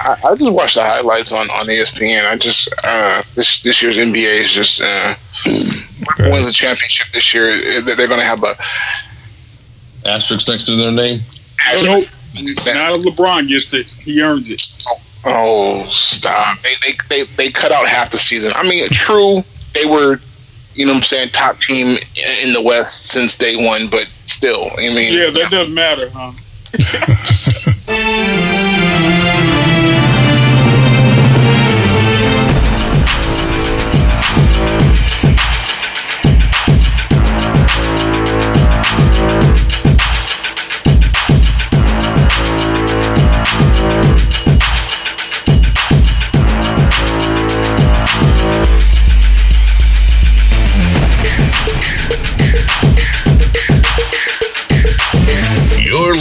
I, I just watched the highlights on, on ESPN. I just uh, this this year's NBA is just uh, whoever wins the championship this year. They're going to have a Asterisk next to their name. Nope. Now that LeBron gets it, he earned it. Oh, stop! They, they they they cut out half the season. I mean, true, they were, you know, what I'm saying, top team in the West since day one, but still, I mean, Yeah, that doesn't matter, huh?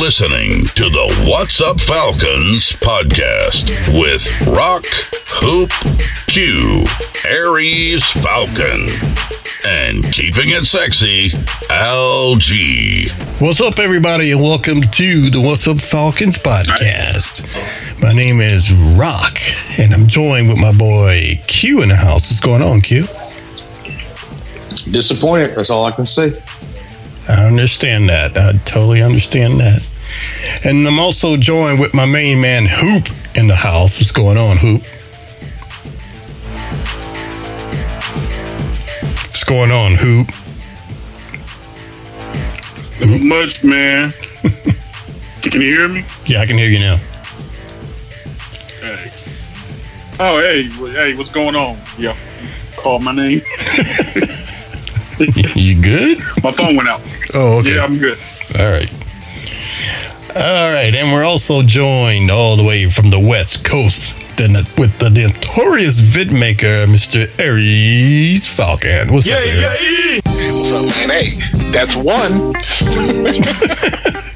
listening to the What's Up Falcons podcast with Rock, Hoop, Q, Aries Falcon, and keeping it sexy, LG. What's up, everybody, and welcome to the What's Up Falcons podcast. My name is Rock, and I'm joined with my boy Q in the house. What's going on, Q? Disappointed. That's all I can say. I understand that. I totally understand that. And I'm also joined with my main man Hoop in the house. What's going on, Hoop? What's going on, Hoop? Not much, man. Can you hear me? Yeah, I can hear you now. Hey. Oh, hey, hey, what's going on? Yeah, call my name. You good? My phone went out. Oh, okay. Yeah, I'm good. All right. All right, and we're also joined all the way from the West Coast then the, with the notorious vidmaker, Mr. Aries Falcon. What's up, Aries? what's up, man? Hey, that's one.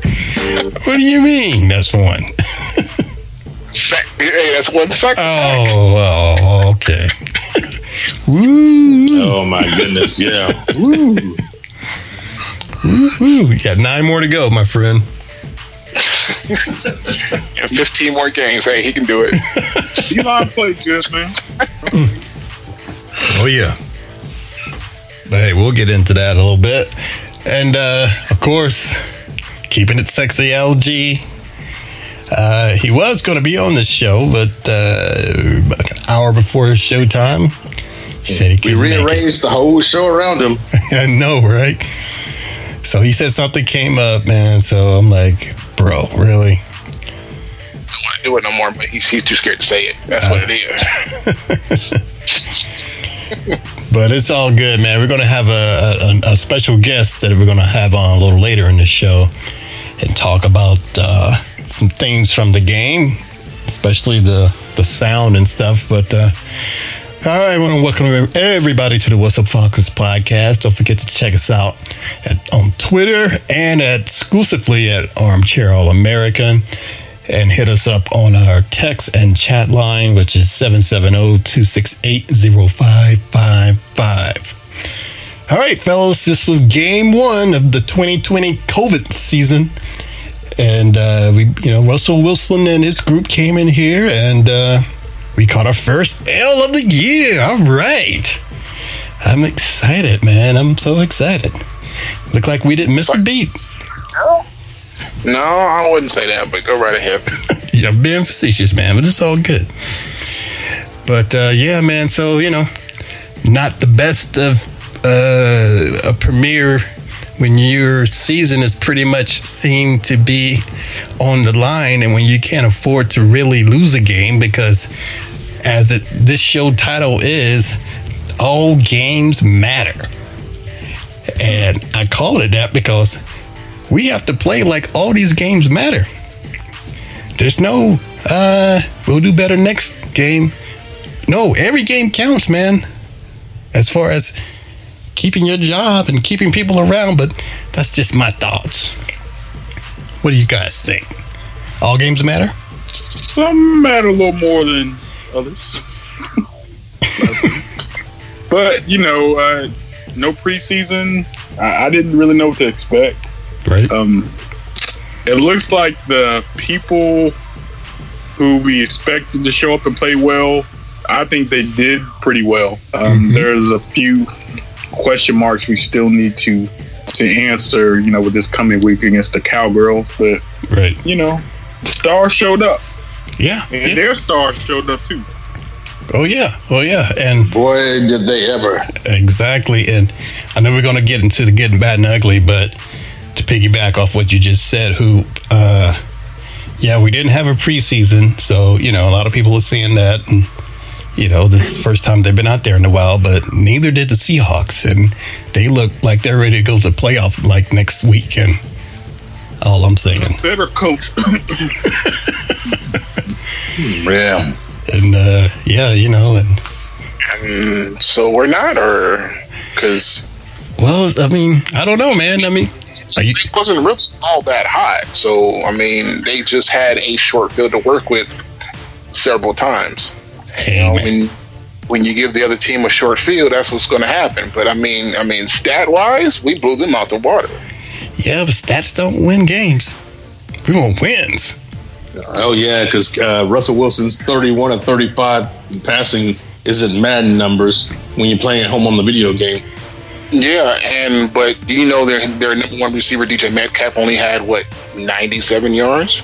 What do you mean? That's one. Sec- hey, that's one second. Oh, well, okay. Woo, Oh my goodness, yeah. woo. You got nine more to go, my friend. And 15 more games. Hey, he can do it. Eli played good, man. Oh yeah. But hey, we'll get into that a little bit. And uh of course, keeping it sexy LG. Uh he was gonna be on this show, but uh an hour before showtime. He said he We couldn't make it. rearranged the whole show around him. I know, right? So he said something came up, man. So I'm like, bro, really? I don't want to do it no more, but he's, he's too scared to say it. That's what it is. But it's all good, man. We're going to have a, a, a special guest that we're going to have on a little later in the show and talk about uh, some things from the game, especially the, the sound and stuff. But uh, all right, I want welcome everybody to the What's Up Falcons podcast. Don't forget to check us out at, on Twitter and at, exclusively at Armchair All American. And hit us up on our text and chat line, which is 770 268 0555. All right, fellas, this was game one of the 2020 COVID season. And uh, we, you know, Russell Wilson and his group came in here and uh, we caught our first L of the year. All right. I'm excited, man. I'm so excited. Look like we didn't miss a beat. No, I wouldn't say that, but go right ahead. Yeah, I'm being facetious, man, but it's all good. But uh, yeah, man. So you know, not the best of uh, a premiere when your season is pretty much seen to be on the line and when you can't afford to really lose a game because as it, this show title is all games matter. And i call it that because we have to play like all these games matter. There's no uh we'll do better next game. No every game counts man. As far as keeping your job and keeping people around, but that's just my thoughts. What do you guys think? All games matter? Some matter a little more than others. but, you know, uh, no preseason. I, I didn't really know what to expect. Right. Um, it looks like the people who we expected to show up and play well, I think they did pretty well. Um, There's a few question marks we still need to to answer, you know, with this coming week against the Cowgirls. But right. you know, the stars showed up, Yeah. and yeah. their stars showed up too. Oh yeah. Oh yeah. And Boy, did they ever. exactly. And I know we're gonna get into the good and bad and ugly, but to piggyback off what you just said, who uh yeah, we didn't have a preseason, so you know, a lot of people are seeing that and you know, this is the first time they've been out there in a while, but neither did the Seahawks, and they look like they're ready to go to the playoff like next week. And all I'm saying, Better coach. Yeah. and uh, yeah, you know, and Mm, so we're not, or because well, I mean, I don't know, man. I mean, you? it wasn't really all that hot. So I mean, they just had a short field to work with several times. Hey, You know, when when you give the other team a short field, that's what's going to happen. But I mean, I mean, stat wise, we blew them out the water. Yeah, but stats don't win games. We want wins. Oh yeah, because uh, Russell Wilson's 31 and 35 passing isn't Madden numbers when you're playing at home on the video game. Yeah, and but you know their their number one receiver DJ Metcalf only had what ninety seven yards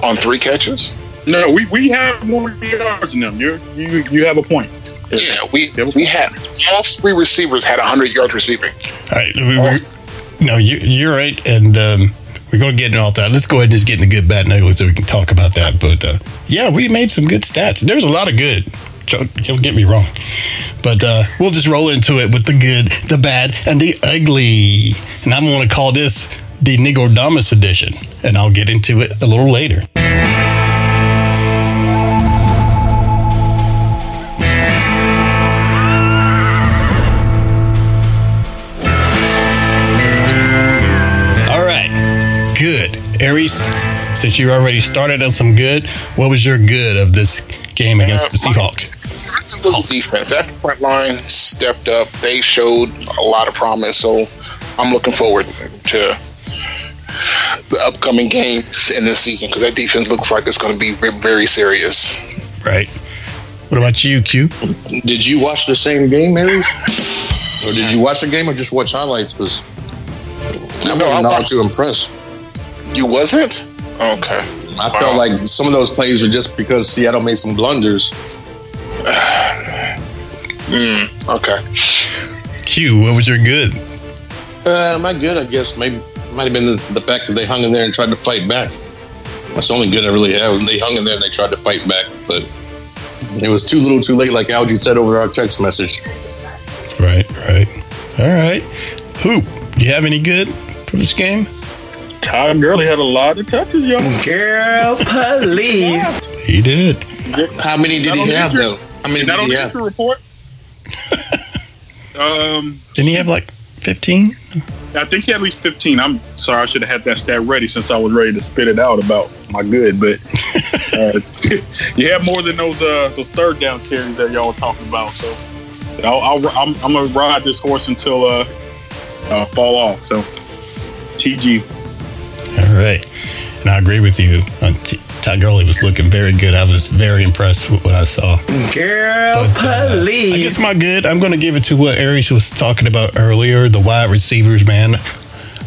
on three catches. No, we, we have more yards than them. You're, you you have a point. Yeah, we we had all three receivers had hundred yards receiving. All right, we, we, no, you, you're right, and um, we're going to get into all that. Let's go ahead and just get into good, bad, and ugly so we can talk about that. But uh, yeah, we made some good stats. There's a lot of good. Don't don't get me wrong, but uh, we'll just roll into it with the good, the bad, and the ugly. And I'm going to call this the Nigodamus edition, and I'll get into it a little later. Aries, since you already started on some good, what was your good of this game against the uh, Seahawks? The defense, that front line stepped up. They showed a lot of promise. So I'm looking forward to the upcoming games in this season because that defense looks like it's going to be very serious. Right. What about you, Q? Did you watch the same game, Aries? or did you watch the game or just watch highlights? Because I'm No, not watched- too impressed. You wasn't? Okay. I Wow. felt like some of those plays were just because Seattle made some blunders. Mm, okay. Q, what was your good? Uh, my good, I guess, maybe might have been the, the fact that they hung in there and tried to fight back. That's the only good I really have. They hung in there and they tried to fight back, but it was too little, too late, like LG said over our text message. Right, right. All right. Hoop, do you have any good for this game? Todd Gurley had a lot of touches, y'all. Girl, please. He did. How many did he have, injury- though? How many did he have? injury report. um, Didn't he have like 15? I think he had at least 15. I'm sorry, I should have had that stat ready since I was ready to spit it out about my good. But uh, you have more than those uh, those third down carries that y'all were talking about. So I'll, I'll, I'm, I'm gonna ride this horse until uh, uh, fall off. So TG. All right. And I agree with you. Uh, T- Todd Gurley was looking very good. I was very impressed with what I saw. Girl, But, uh, I guess my good, I'm going to give it to what Aries was talking about earlier the wide receivers, man.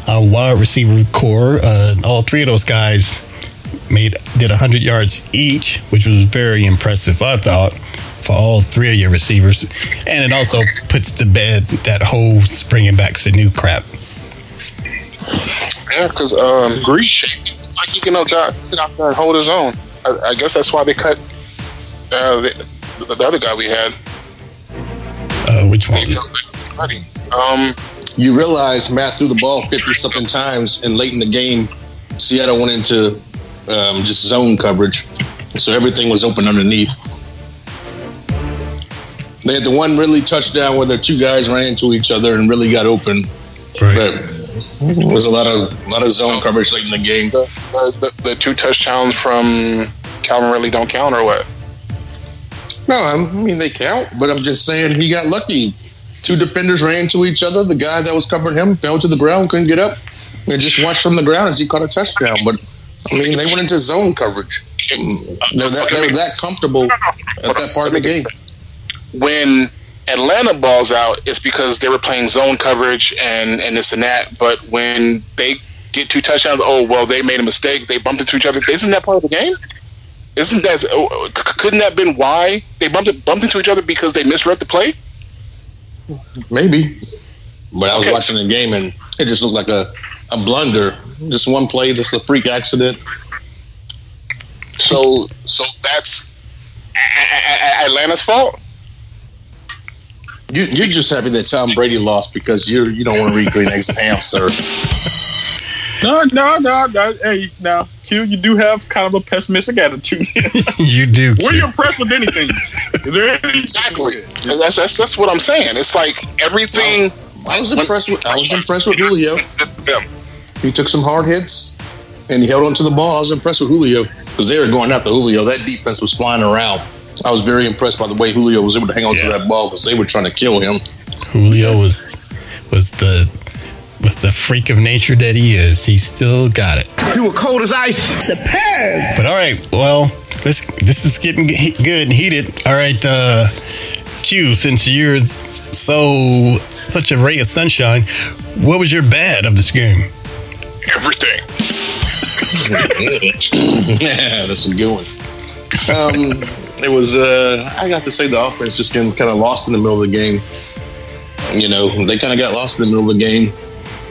Uh, wide receiver core. Uh, all three of those guys made did 100 yards each, which was very impressive, I thought. for all three of your receivers, and it also puts to bed that whole bringing back Sanu crap. Yeah, because um, Greece, like you can know, God sit out there and hold his own. I, I guess that's why they cut uh, the, the other guy we had. Uh, which one? Um, you realize Matt threw the ball 50 something times, and late in the game, Seattle went into um, just zone coverage. So everything was open underneath. They had the one really touchdown where the two guys ran into each other and really got open. Right. But there was a lot of a lot of zone coverage late in the game. The, the, the, the two touchdowns from Calvin really don't count or what? No, I mean they count, but I'm just saying he got lucky. Two defenders ran to each other. The guy that was covering him fell to the ground, couldn't get up, and just watched from the ground as he caught a touchdown. But I mean, they went into zone coverage. They were that, they were that comfortable at that part of the game. When Atlanta balls out, it's because they were playing zone coverage and and this and that. But when they get two touchdowns, oh well, they made a mistake. They bumped into each other. Isn't that part of the game? Isn't that oh, couldn't that have been why they bumped bumped into each other because they misread the play? Maybe, but I was Okay. watching the game and it just looked like a, a blunder. Just one play, just a freak accident. So so that's A- A- A- Atlanta's fault. You, you're just happy that Tom Brady lost because you you don't want to read green eggs and ham, sir. No, no, no, no. Hey, now, Q, you do have kind of a pessimistic attitude. you do. Were you impressed with anything? Is there any Exactly. That's, that's that's what I'm saying. It's like everything. I was impressed with I was impressed with Julio. Yeah. He took some hard hits and he held on to the ball. I was impressed with Julio because they were going after Julio. That defense was flying around. I was very impressed by the way Julio was able to hang on to that ball because they were trying to kill him. Julio was was the was the freak of nature that he is. He still got it. You were cold as ice. Superb. But all right, well, this this is getting good and heated. All right, uh, Q, since you're so such a ray of sunshine, what was your bad of this game? Everything. yeah, that's a good one. Um, it was. Uh, I got to say the offense just getting kind of lost in the middle of the game. You know, they kind of got lost in the middle of the game.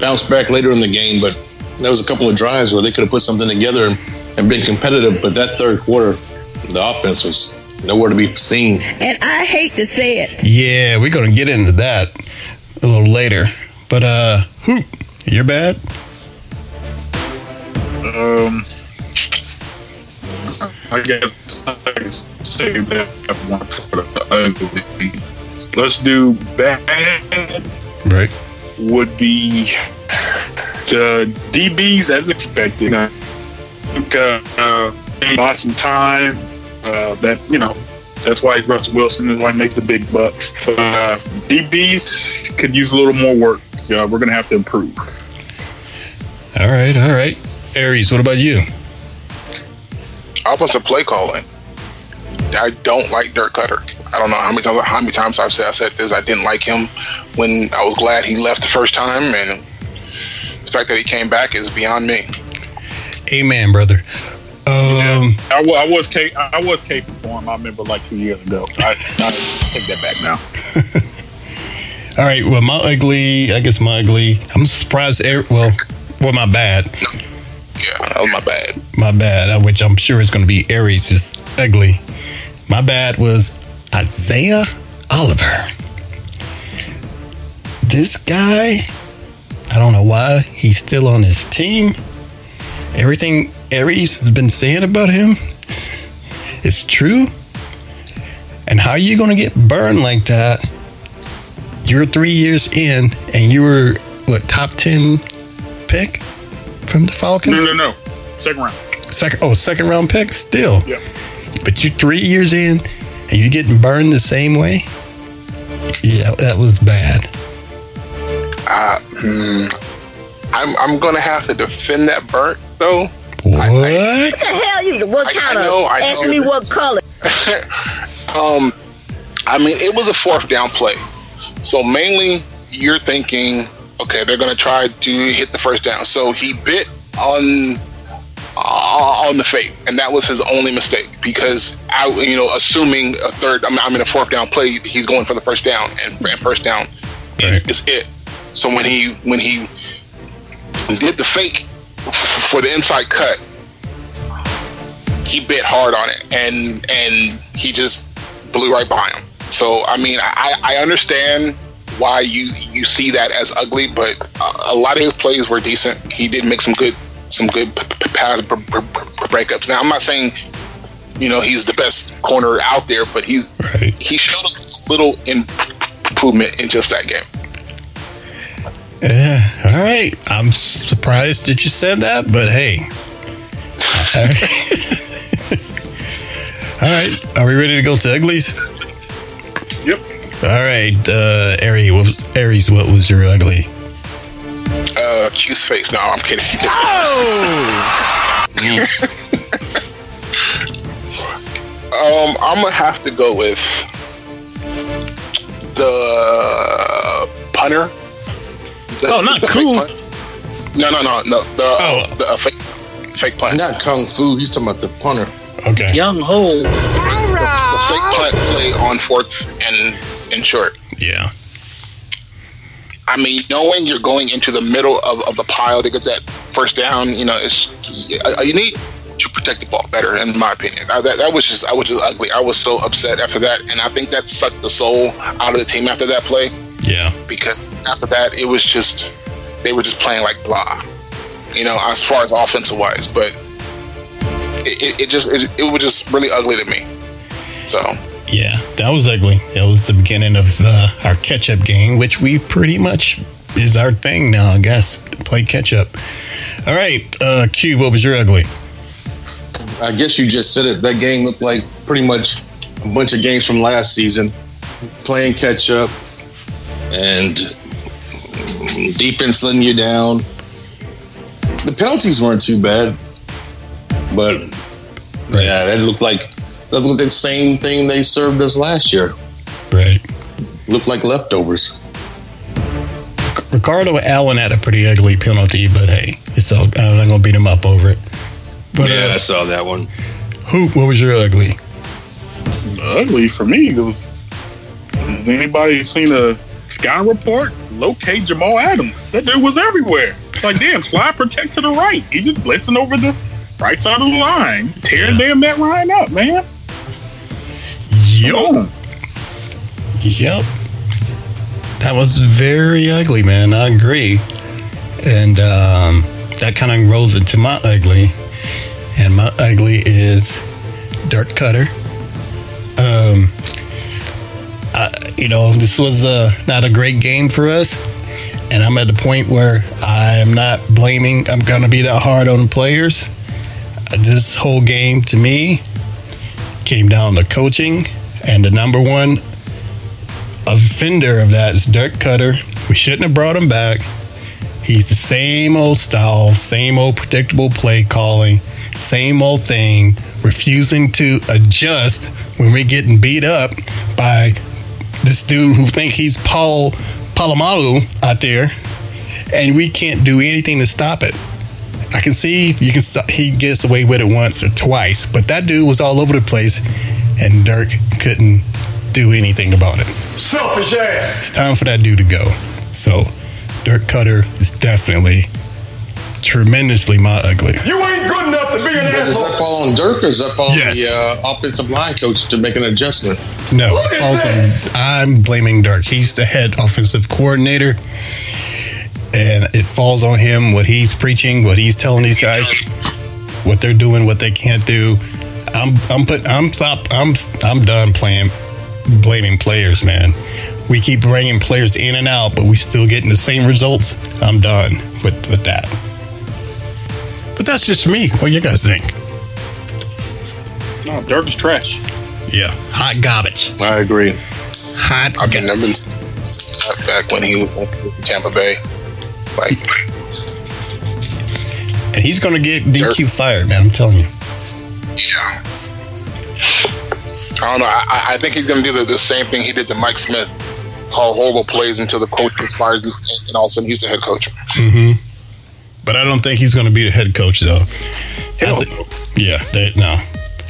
Bounced back later in the game, but there was a couple of drives where they could have put something together and, and been competitive. But that third quarter, the offense was nowhere to be seen. And I hate to say it. Yeah, we're gonna get into that a little later. But uh, Hoop, you're bad. Um, I guess I can say that one for the ugly. Let's do bad Right. would be the DBs as expected. I think uh, uh, lost some time. Uh, that you know, that's why Russell Wilson is why he makes the big bucks. But uh, DBs could use a little more work. Yeah, we're gonna have to improve. All right, all right. Aries, what about you? Offensive play calling. I don't like Dirk Koetter. I don't know how many times how many times I've said I said this. I didn't like him when I was glad he left the first time, and the fact that he came back is beyond me. Amen, brother. Um, I, wa- I was ca- I was capable for him. I remember like two years ago. I, I take that back now. all right. Well, my ugly. I guess my ugly. I'm surprised. Ar- Well, well, my bad. Yeah, that was my bad. My bad. Which I'm sure is going to be Aries is ugly. My bad was Isaiah Oliver. This guy, I don't know why he's still on his team. Everything Aries has been saying about him is true. And how are you going to get burned like that? You're three years in, and you were what top ten pick from the Falcons? No, no, no. Second round. Second, oh, second round pick still. Yeah. But you're three years in, and you're getting burned the same way. Yeah, that was bad. Uh, hmm, I'm I'm gonna have to defend that burnt though. What? What the hell you? What I- I kind know, of? I know. Asking me what color? um, I mean, it was a fourth down play. So mainly you're thinking, okay, they're going to try to hit the first down. So he bit on uh, on the fake, and that was his only mistake because I, you know, assuming a third, I'm, I'm in a fourth down play, he's going for the first down, and, and first down is, Right. is it. So when he when he did the fake for the inside cut, he bit hard on it, and and he just blew right by him. So I mean, I I understand why you you see that as ugly, but a, a lot of his plays were decent. He did make some good some good p- p- pass b- b- b- breakups. Now I'm not saying you know he's the best corner out there, but he's Right. he showed a little improvement in just that game. Yeah. All right. I'm surprised that you said that, but hey. All right. Are we ready to go to uglies? Yep. All right. Uh, Aries, what was, Aries, what was your ugly? Uh, Q's face. No, I'm kidding. Oh! um, I'm gonna have to go with the punter. The- Oh, not cool. punt. No, no, no, no. The Oh. the uh, fake fake punt. Not kung fu. He's talking about the punter. Okay. Younghoe. the, the fake punt play on fourth and and short. Yeah. I mean, knowing you're going into the middle of, of the pile to get that first down, you know, it's uh, you need to protect the ball better, in my opinion. I, that, that was just I was just ugly. I was so upset after that, and I think that sucked the soul out of the team after that play Yeah. because after that it was just they were just playing like blah, you know, as far as offensive wise. But it, it, it just it, it was just really ugly to me. So Yeah. That was ugly. That was the beginning of uh, our catch up game, which we pretty much is our thing now, I guess. Play catch up. All right. Uh, Q, what was your ugly? I guess you just said it. That game looked like pretty much a bunch of games from last season, playing catch up, and defense letting you down. The penalties weren't too bad, but yeah, that looked like that looked like the same thing they served us last year. Right. Looked like leftovers. Ricardo Allen had a pretty ugly penalty, but hey, it's all, I'm not gonna beat him up over it. But yeah, I uh, saw that one. Hoop, what was your ugly? ugly for me. It was. Has anybody seen a sky report? Locate Jamal Adams. That dude was everywhere. It's like, damn, slide protect to the right. He just blitzing over the right side of the line, tearing damn Matt Ryan up, man. On. Yep. That was very ugly, man. I agree. And um, that kind of rolls into my ugly. And my ugly is Dirk Koetter. Um, I, you know, this was uh, not a great game for us. And I'm at the point where I'm not blaming, I'm going to be that hard on the players. This whole game, to me, came down to coaching. And the number one offender of that is Dirk Koetter. We shouldn't have brought him back. He's the same old style, same old predictable play calling, same old thing, refusing to adjust when we're getting beat up by this dude who think he's Paul Polamalu out there, and we can't do anything to stop it. I can see you can stop, he gets away with it once or twice, but that dude was all over the place, and Dirk couldn't do anything about it. Selfish ass. It's time for that dude to go. So, Dirk Koetter is definitely tremendously my ugly. You ain't good enough to be an Does that asshole. fall on Dirk or is that fall on Yes. the uh, offensive line coach to make an adjustment? No, Look at also, this. I'm blaming Dirk. He's the head offensive coordinator, and it falls on him what he's preaching, what he's telling these guys, what they're doing, what they can't do. I'm I'm put I'm stop I'm I'm done playing blaming players, man. We keep bringing players in and out, but we still getting the same results. I'm done with with that. But that's just me. What do you guys think? No, Dirk is trash. Yeah, hot garbage. I agree. Hot. I've been back when he was in Tampa Bay. Like And he's going to get DQ fired, man. I'm telling you. Yeah. I don't know. I, I think he's going to do the, the same thing he did to Mike Smith. Call horrible plays until the coach gets fired, and all of a sudden he's the head coach. hmm But I don't think he's going to be the head coach, though. Hell I thi- yeah, they, no.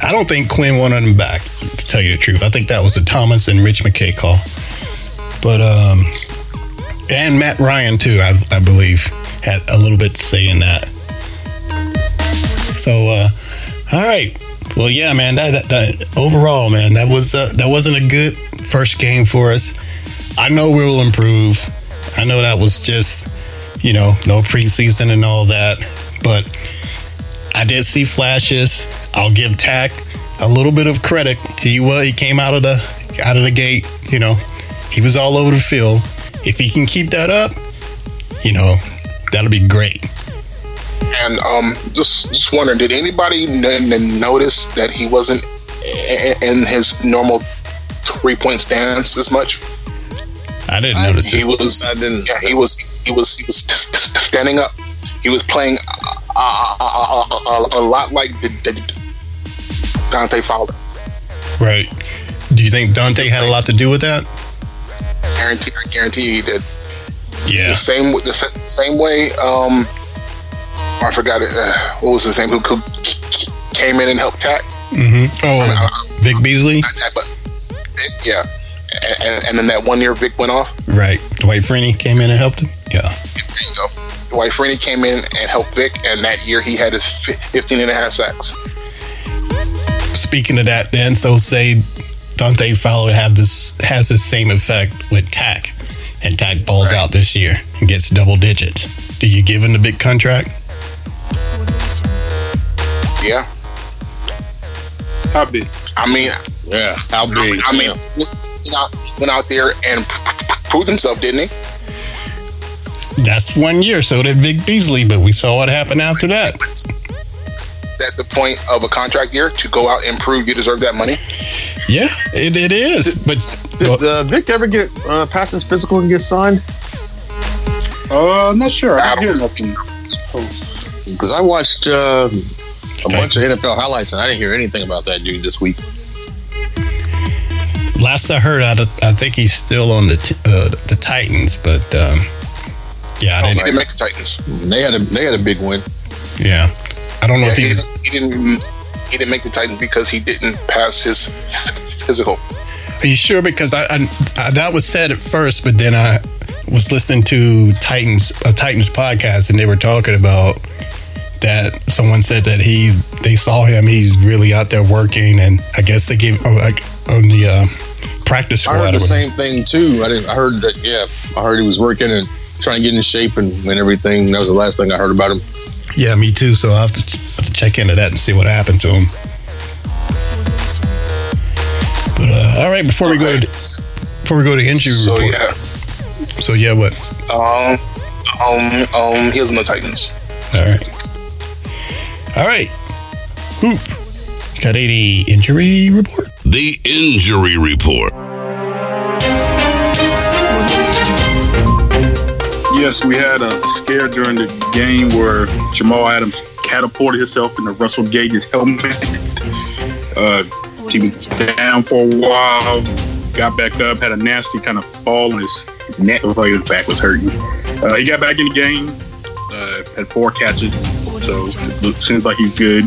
I don't think Quinn wanted him back, to tell you the truth. I think that was the Thomas and Rich McKay call. But, um, and Matt Ryan, too, I, I believe, had a little bit to say in that. So, uh, all right. Well, yeah, man. That, that, that overall, man, that was uh, that wasn't a good first game for us. I know we will improve. I know that was just, you know, no preseason and all that, but I did see flashes. I'll give Takk a little bit of credit. He was he came out of the out of the gate. You know, he was all over the field. If he can keep that up, you know, that'll be great. And um, just just wondering, did anybody n- n- notice that he wasn't in his normal three point stance as much? I didn't notice He was. I didn't. Yeah, he was. He was. He was st- st- standing up. He was playing uh, uh, uh, uh, a lot like the, the Dante Fowler. Right. Do you think Dante had a lot to do with that? Guarantee. I guarantee he did. Yeah. The same. The same way. Um, I forgot it. Uh, what was his name? Who, who came in and helped Takk? hmm Oh, Vic Beasley. Takk, but Vic, yeah. And, and, and then that one year Vic went off. Right. Dwight Freeney came in and helped him. Yeah. There you go. Dwight Freeney came in and helped Vic, and that year he had his fi- 15 and a half sacks. Speaking of that, then, so say Dante Fowler have this has the same effect with Takk, and Takk balls out this year and gets double digits. Do you give him the big contract? Yeah. How big? I mean, Yeah. How big? I mean, yeah. went out, went out there and proved himself, didn't he? That's one year. So did Vic Beasley, but we saw what happened after that. At the point of a contract year to go out and prove you deserve that money. Yeah, it, it is. But Did uh, Vic ever get uh, past his physical and get signed? Uh, I'm not sure. I I didn't hear don't- nothing. Because I watched uh, a bunch of NFL highlights and I didn't hear anything about that dude this week. last I heard, I, I think he's still on the t- uh, the Titans. But um, yeah, I He didn't. didn't make the Titans. They had a they had a big win. Yeah, I don't know Yeah, if he, didn't, he didn't. He didn't make the Titans because he didn't pass his physical. Are you sure? Because I, I, I that was said at first, but then I was listening to Titans a Titans podcast, and they were talking about that someone said that he they saw him. He's really out there working, and I guess they gave oh, like on the uh, practice I heard the same thing too. I didn't. I heard that. Yeah, I heard he was working and trying to get in shape and, and everything. That was the last thing I heard about him. Yeah, me too. So I will have to, have to check into that and see what happened to him. But uh, all right, before we go to before we go to injury So report. yeah, So yeah, what? um, um, um, he was in the Titans. All right. All right. Hoop. Got any injury report? The injury report. Yes, we had a scare during the game where Jamal Adams catapulted himself into Russell Gage's helmet. Uh, he was down for a while, got back up, had a nasty kind of fall, and his neck looked like his back was hurting. Uh, he got back in the game, uh, had four catches, so it seems like he's good.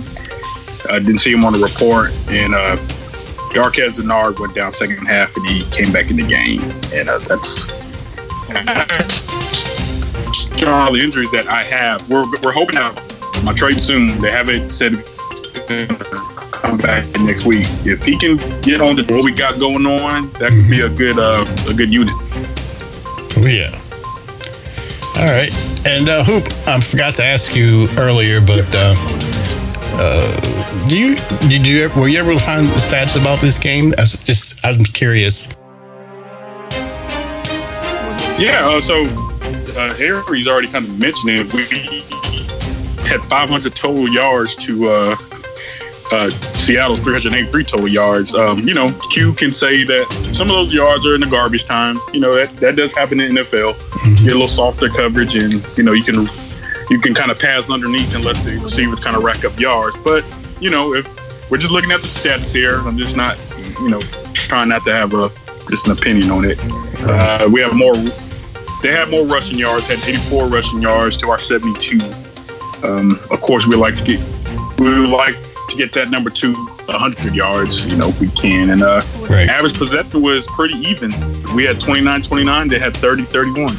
I didn't see him on the report, and uh, Darqueze Dennard went down second half, and he came back in the game, and uh, that's all the injuries that I have. We're, we're hoping out my trade soon. They haven't said come back next week. If he can get on to what we got going on, that could be a good uh, a good unit. Oh yeah. All right. And uh, Hoop, I forgot to ask you earlier, but uh, uh, do you did you ever, were you ever to find the stats about this game? As just I'm curious. Yeah. Uh, so uh, Harry's already kind of mentioned it. We had 500 total yards to uh, uh, Seattle's 383 total yards. Um, you know, Q can say that some of those yards are in the garbage time. You know that that does happen in the NFL. You get a little softer coverage, and you know you can you can kind of pass underneath and let the receivers kind of rack up yards. But you know, if we're just looking at the stats here, I'm just not you know trying not to have a just an opinion on it. Uh, we have more. They had more rushing yards. Had 84 rushing yards to our 72. Um, of course, we like to get we would like to get that number to 100 yards, you know, if we can. And uh, Right. average possession was pretty even. We had 29 29, they had 30 31.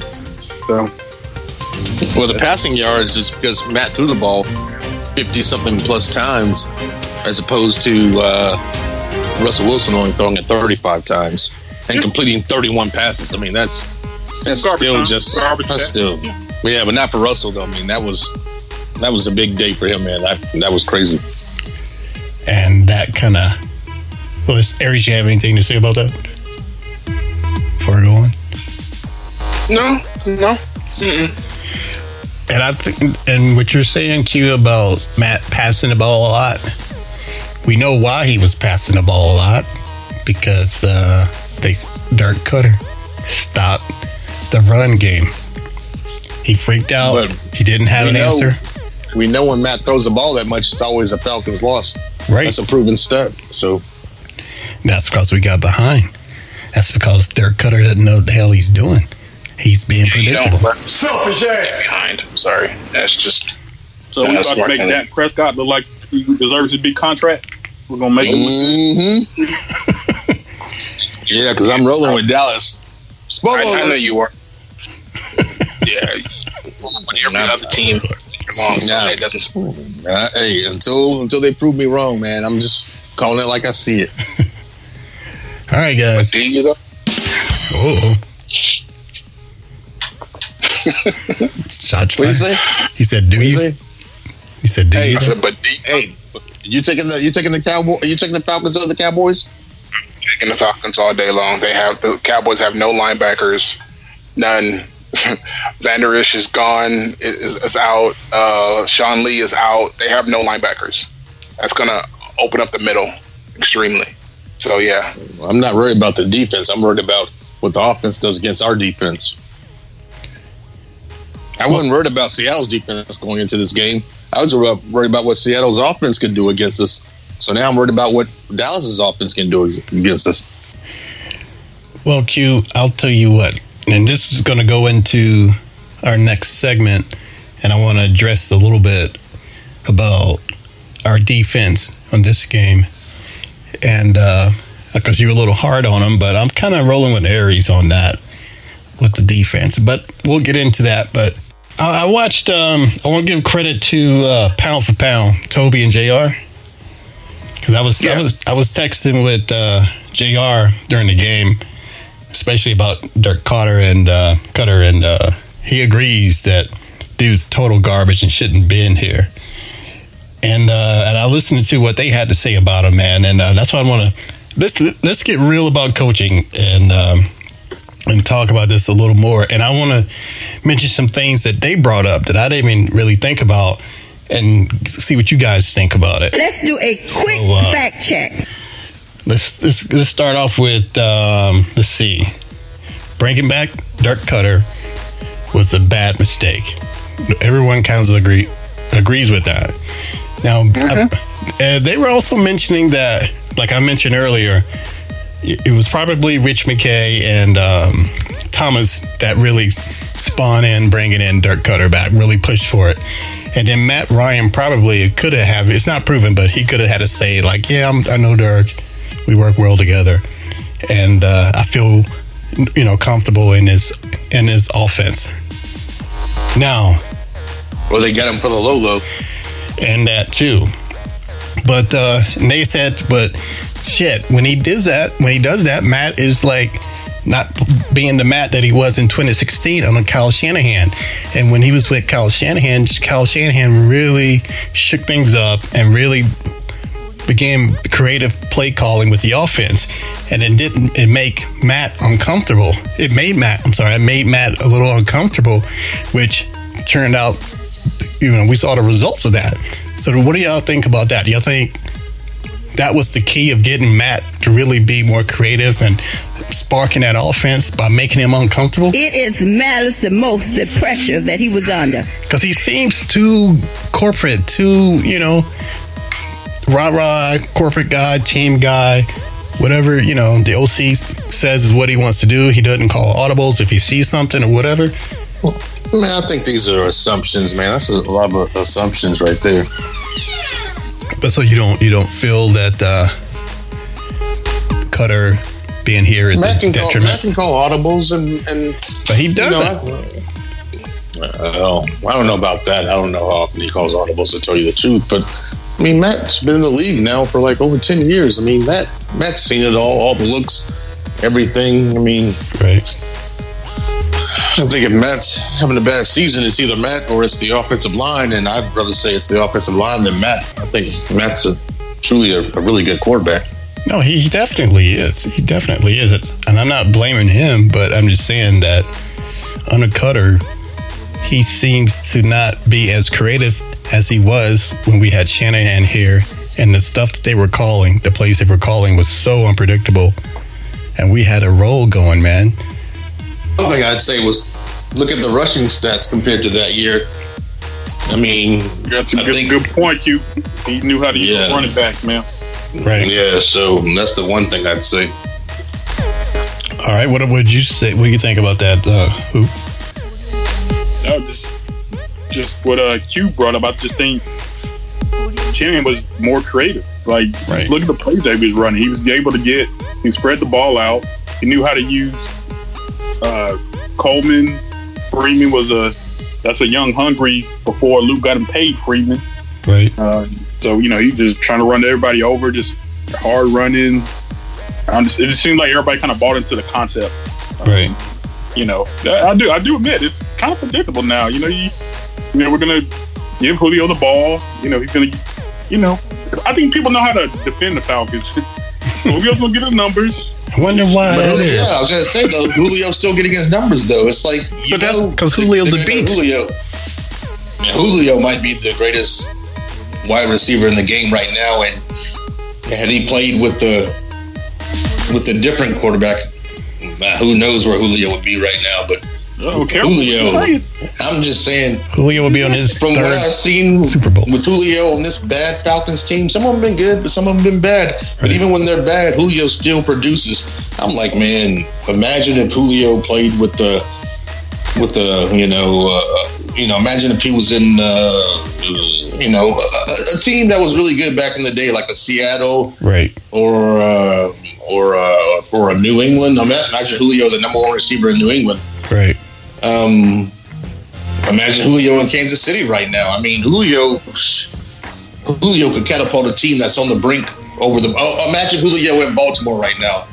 So, Well, the passing yards is because Matt threw the ball 50 something plus times as opposed to uh, Russell Wilson only throwing it 35 times and completing 31 passes. I mean, that's that's Garbage still time. just Garbage that's still yeah, but not for Russell though. I mean, that was that was a big day for him, man. That that was crazy. And that kind of. Well, is, Aries, you have anything to say about that? Before I go on? No, no. And I think, and what you're saying, Q, about Matt passing the ball a lot, we know why he was passing the ball a lot because uh, they Dirk Koetter stopped the run game. He freaked out. But he didn't have an know- answer. We know when Matt throws the ball that much, it's always a Falcons loss. Right. That's a proven stat. So That's because we got behind. That's because Dirk Koetter doesn't know what the hell he's doing. He's being predictable. Selfish ass. behind. Sorry. That's just so we That's about to make Kelly. Dak Prescott look like he deserves his big contract. We're going to make him. hmm yeah, because I'm rolling with Dallas. Spoiler I, I know you are. Yeah. Every other team. Long, so Nah. that doesn't. Uh, hey, until until they prove me wrong, man, I'm just calling it like I see it. All right, guys. Do you though? Oh. Shots What do you say? He said, "Do What you?" you say? He said, "Do Hey, you?" I said, but do you Hey, you taking the you taking the cowboy? Are you taking the Falcons over the Cowboys? taking the Falcons all day long. They have the Cowboys have no linebackers, none. Vander Esch is gone, is, is out. Uh, Sean Lee is out. They have no linebackers. That's gonna open up the middle extremely. So yeah, I'm not worried about the defense. I'm worried about what the offense does against our defense. I wasn't worried about Seattle's defense going into this game. I was worried worried about what Seattle's offense could do against us. So now I'm worried about what Dallas's offense can do against us. Well, Q, I'll tell you what, and this is going to go into our next segment, and I want to address a little bit about our defense on this game, and uh, because you were a little hard on them, but I'm kind of rolling with Aries on that with the defense. But we'll get into that. But I, I watched. Um, I want to give credit to uh, pound for pound, Toby and Jr. Because I was, I was I was texting with uh, Jr. during the game, especially about Dirk Koetter and uh, Koetter, and uh, he agrees that dude's total garbage and shouldn't be in here. And uh, and I listened to what they had to say about him, man, and uh, that's why I want to let's let's get real about coaching and um, and talk about this a little more. And I want to mention some things that they brought up that I didn't even really think about, and see what you guys think about it. Let's do a quick So, uh, fact check. Let's let's, let's start off with um, let's see, bringing back Dirk Koetter was a bad mistake. Everyone kind of agree agrees with that. Now, uh, they were also mentioning that, like I mentioned earlier, it it was probably Rich McKay and um, Thomas that really spawned in bringing in Dirk Koetter back, really pushed for it. And then Matt Ryan probably could have it's not proven, but he could have had to say, like, yeah, I'm, I know Dirk. We work well together. And uh, I feel, you know, comfortable in his in his offense. Now, Well, they got him for the low low. and that too. But uh, they said, but shit, when he does that, when he does that, Matt is like not being the Matt that he was in 2016 on Kyle Shanahan. And when he was with Kyle Shanahan, Kyle Shanahan really shook things up and really began creative play calling with the offense. And it didn't it make Matt uncomfortable. It made Matt, I'm sorry, it made Matt a little uncomfortable, which turned out you know, we saw the results of that. So, what do y'all think about that? Do y'all think that was the key of getting Matt to really be more creative and sparking that offense by making him uncomfortable? It is matters the most the pressure that he was under. Because he seems too corporate, too, you know, rah rah, corporate guy, team guy, whatever, you know, the OC says is what he wants to do. He doesn't call audibles if he sees something or whatever. Man, I think these are assumptions, man. That's a lot of assumptions right there. But so you don't you don't feel that uh, Koetter being here is Matt a can, call, Matt can call audibles and and but he doesn't. know, I, uh, I don't know about that. I don't know how often he calls audibles to tell you the truth, but I mean Matt's been in the league now for like over ten years. I mean Matt Matt's seen it all, all the looks, everything. I mean right. I think if Matt's having a bad season, it's either Matt or it's the offensive line, and I'd rather say it's the offensive line than Matt. I think Matt's a truly a, a really good quarterback. No, he he definitely is. He definitely is. It's, and I'm not blaming him, but I'm just saying that on a Koetter, he seems to not be as creative as he was when we had Shanahan here. And the stuff that they were calling, the plays they were calling, was so unpredictable. And we had a roll going, man. One thing I'd say was look at the rushing stats compared to that year. I mean, That's a I good, think- good point. You he knew how to use Yeah. a running back, man. Right. yeah. So that's the one thing I'd say. All right. What would you say? What do you think about that? Uh, hoop? Just what uh Q brought up. I just think Shanahan was more creative. Like Right. look at the plays that he was running. He was able to get he spread the ball out. He knew how to use uh Coleman. Freeman was a that's a young hungry before Luke got him paid Freeman. Right. Uh, so you know he's just trying to run everybody over, just hard running. I'm just, it just seems like everybody kind of bought into the concept. Right. You know, I I do. I do admit it's kind of predictable now. You know, you, you know, we're gonna give Julio the ball. You know, he's gonna, you know, I think people know how to defend the Falcons. Julio's gonna get his numbers. I wonder why But that Julio, is. yeah, I was gonna say though, Julio's still getting his numbers though. It's like you But that's know, 'cause they- Julio's they the got beast. Julio, Man, Julio might be the greatest wide receiver in the game right now, and had he played with the with a different quarterback, uh, who knows where Julio would be right now? But Oh, careful. Julio, I'm just saying, Julio will be on his from what. I've seen Super Bowl. with Julio on this bad Falcons team, some of them been good, but some of them been bad. But even when they're bad, Julio still produces. I'm like, man, imagine if Julio played with the with the you know uh, you know imagine if he was in uh, you know a, a team that was really good back in the day, like a Seattle Right. or uh, or uh, or a New England. I mean, imagine Julio the number one receiver in New England. Right. Um, imagine Julio in Kansas City right now. I mean, Julio, Julio could catapult a team that's on the brink over the. Oh, imagine Julio in Baltimore right now.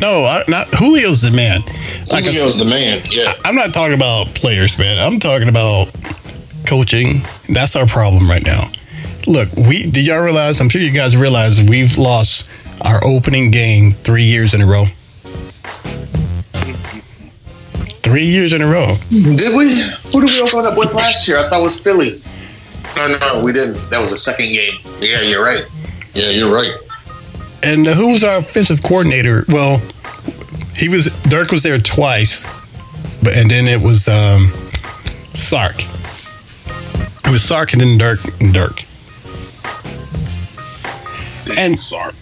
No, I, not Julio's the man. Like Julio's the man. Yeah, I'm not talking about players, man. I'm talking about coaching. That's our problem right now. Look, we did y'all realize? I'm sure you guys realize we've lost our opening game three years in a row. Three years in a row. did we? Who did we open up with last year? I thought it was Philly. No, no, we didn't. That was the second game. Yeah, you're right. Yeah, you're right. And uh, who was our offensive coordinator? Well, he was Dirk was there twice, but and then it was um, Sark. It was Sark and then Dirk and Dirk. And Sark.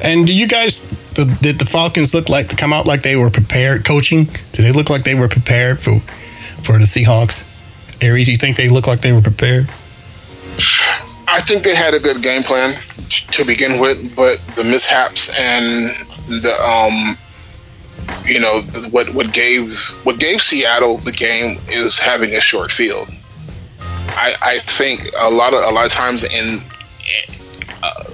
and do you guys the, did the Falcons look like to come out like they were prepared coaching? Did they look like they were prepared for for the Seahawks? Aries, you think they look like they were prepared? I think they had a good game plan t- to begin with, but the mishaps and the um, you know, what what gave what gave Seattle the game is having a short field. I I think a lot of a lot of times in uh,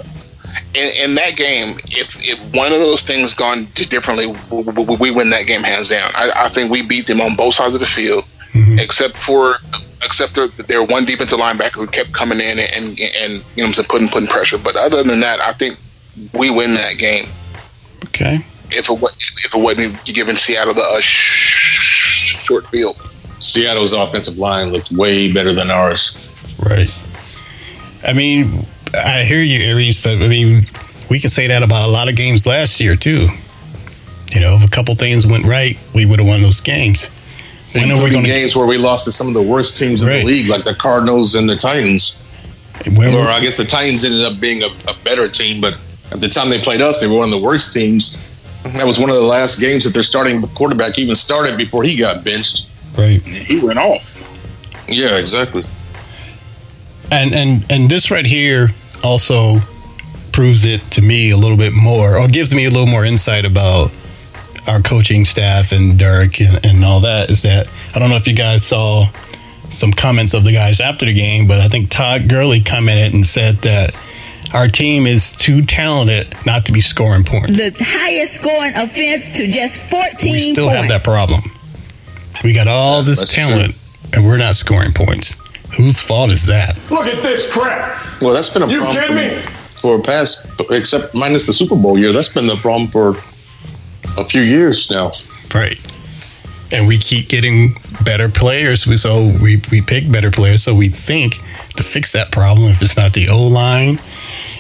in, in that game, if if one of those things gone differently, w- w- we win that game hands down. I, I think we beat them on both sides of the field, except for except their, their one defensive linebacker who kept coming in and and, and you know what I'm saying, putting putting pressure. But other than that, I think we win that game. Okay. If it wa- if it wasn't given Seattle the uh, sh- short field. Seattle's offensive line looked way better than ours. Right. I mean, I hear you, Aries, but I mean, we can say that about a lot of games last year too. You know, if a couple things went right, we would have won those games. When are we Including going to? games where we lost to some of the worst teams in the league, like the Cardinals and the Titans. When Or I guess the Titans ended up being a, a better team, but at the time they played us, they were one of the worst teams. That was one of the last games that their starting quarterback even started before he got benched. right. He went off. Yeah, exactly. And and and this right here, also proves it to me a little bit more, or gives me a little more insight about our coaching staff and Dirk and, and all that. Is that I don't know if you guys saw some comments of the guys after the game, but I think Todd Gurley commented and said that our team is too talented not to be scoring points. The highest scoring offense to just 14 We still points. have that problem. We got all this that's talent and we're not scoring points. Whose fault is that? Look at this crap. Well, that's been a You problem kidding for, me? for past, except minus the Super Bowl year. That's been the problem for a few years now. Right. And we keep getting better players. We- So we, we pick better players. So we think to fix that problem, if it's not the O line,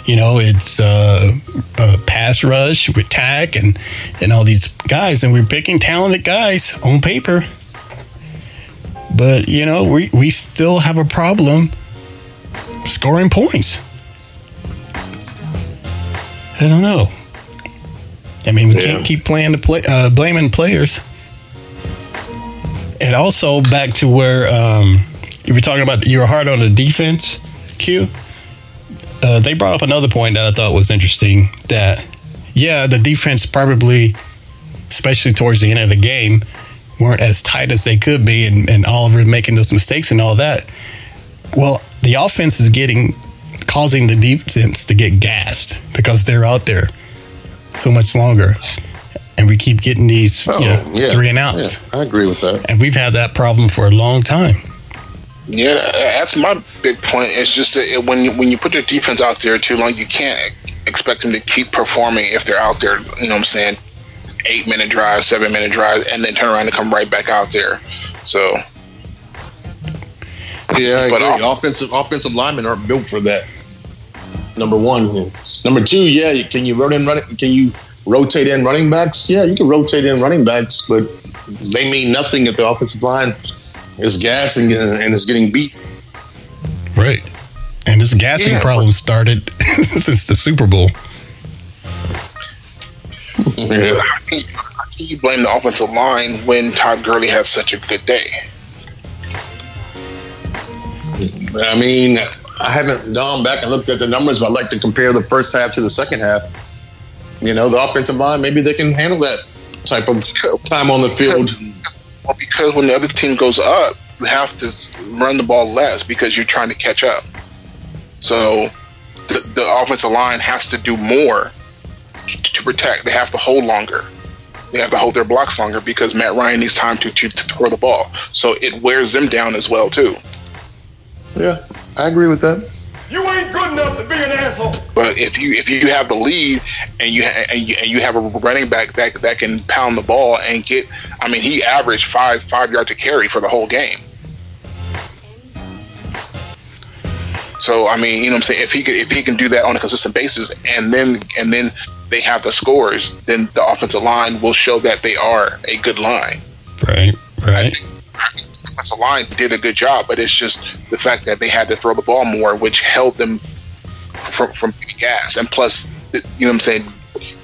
you know, it's uh, a pass rush with Takk and, and all these guys. And we're picking talented guys on paper. But, you know, we, we still have a problem scoring points. I don't know. I mean, we Yeah. can't keep playing the play, uh, blaming players. And also back to where um, you were talking about you were hard on the defense, Q. Uh, they brought up another point that I thought was interesting. That yeah, the defense probably, especially towards the end of the game, weren't as tight as they could be, and, and Oliver making those mistakes and all that. Well, the offense is getting causing the defense to get gassed because they're out there so much longer, and we keep getting these Oh, you know, yeah. three and outs. Yeah, I agree with that. And we've had that problem for a long time. Yeah, that's my big point. It's just that it, when you, when you put the defense out there too long, you can't expect them to keep performing if they're out there. You know what I'm saying? Eight minute drive, seven minute drive, and then turn around and come right back out there. So Yeah, I But agree. off- offensive offensive linemen aren't built for that. Number one. Number two, yeah, can you run in running? Can you rotate in running backs? Yeah, you can rotate in running backs, but they mean nothing if the offensive line is gassing and, and is getting beat. Right. And this gassing Yeah, problem started since the Super Bowl. Yeah. how can, you, how can you blame the offensive line when Todd Gurley had such a good day? I mean, I haven't gone back and looked at the numbers, but I'd like to compare the first half to the second half. You know, the offensive line, maybe they can handle that type of time on the field. Well, because when the other team goes up, you have to run the ball less because you're trying to catch up. So the, the offensive line has to do more to, to protect. They have to hold longer. They have to hold their blocks longer because Matt Ryan needs time to, to, to throw the ball. So it wears them down as well too. Yeah, I agree with that. You ain't good enough to be an asshole. But if you if you have the lead and you ha- and you, and you have a running back that that can pound the ball and get, I mean, he averaged five five yards to carry for the whole game. So I mean, you know what I'm saying? If he could, if he can do that on a consistent basis, and then and then they have the scores, then the offensive line will show that they are a good line. Right. Right. The offensive line did a good job, but it's just the fact that they had to throw the ball more, which held them from from gas. And plus, you know what I'm saying?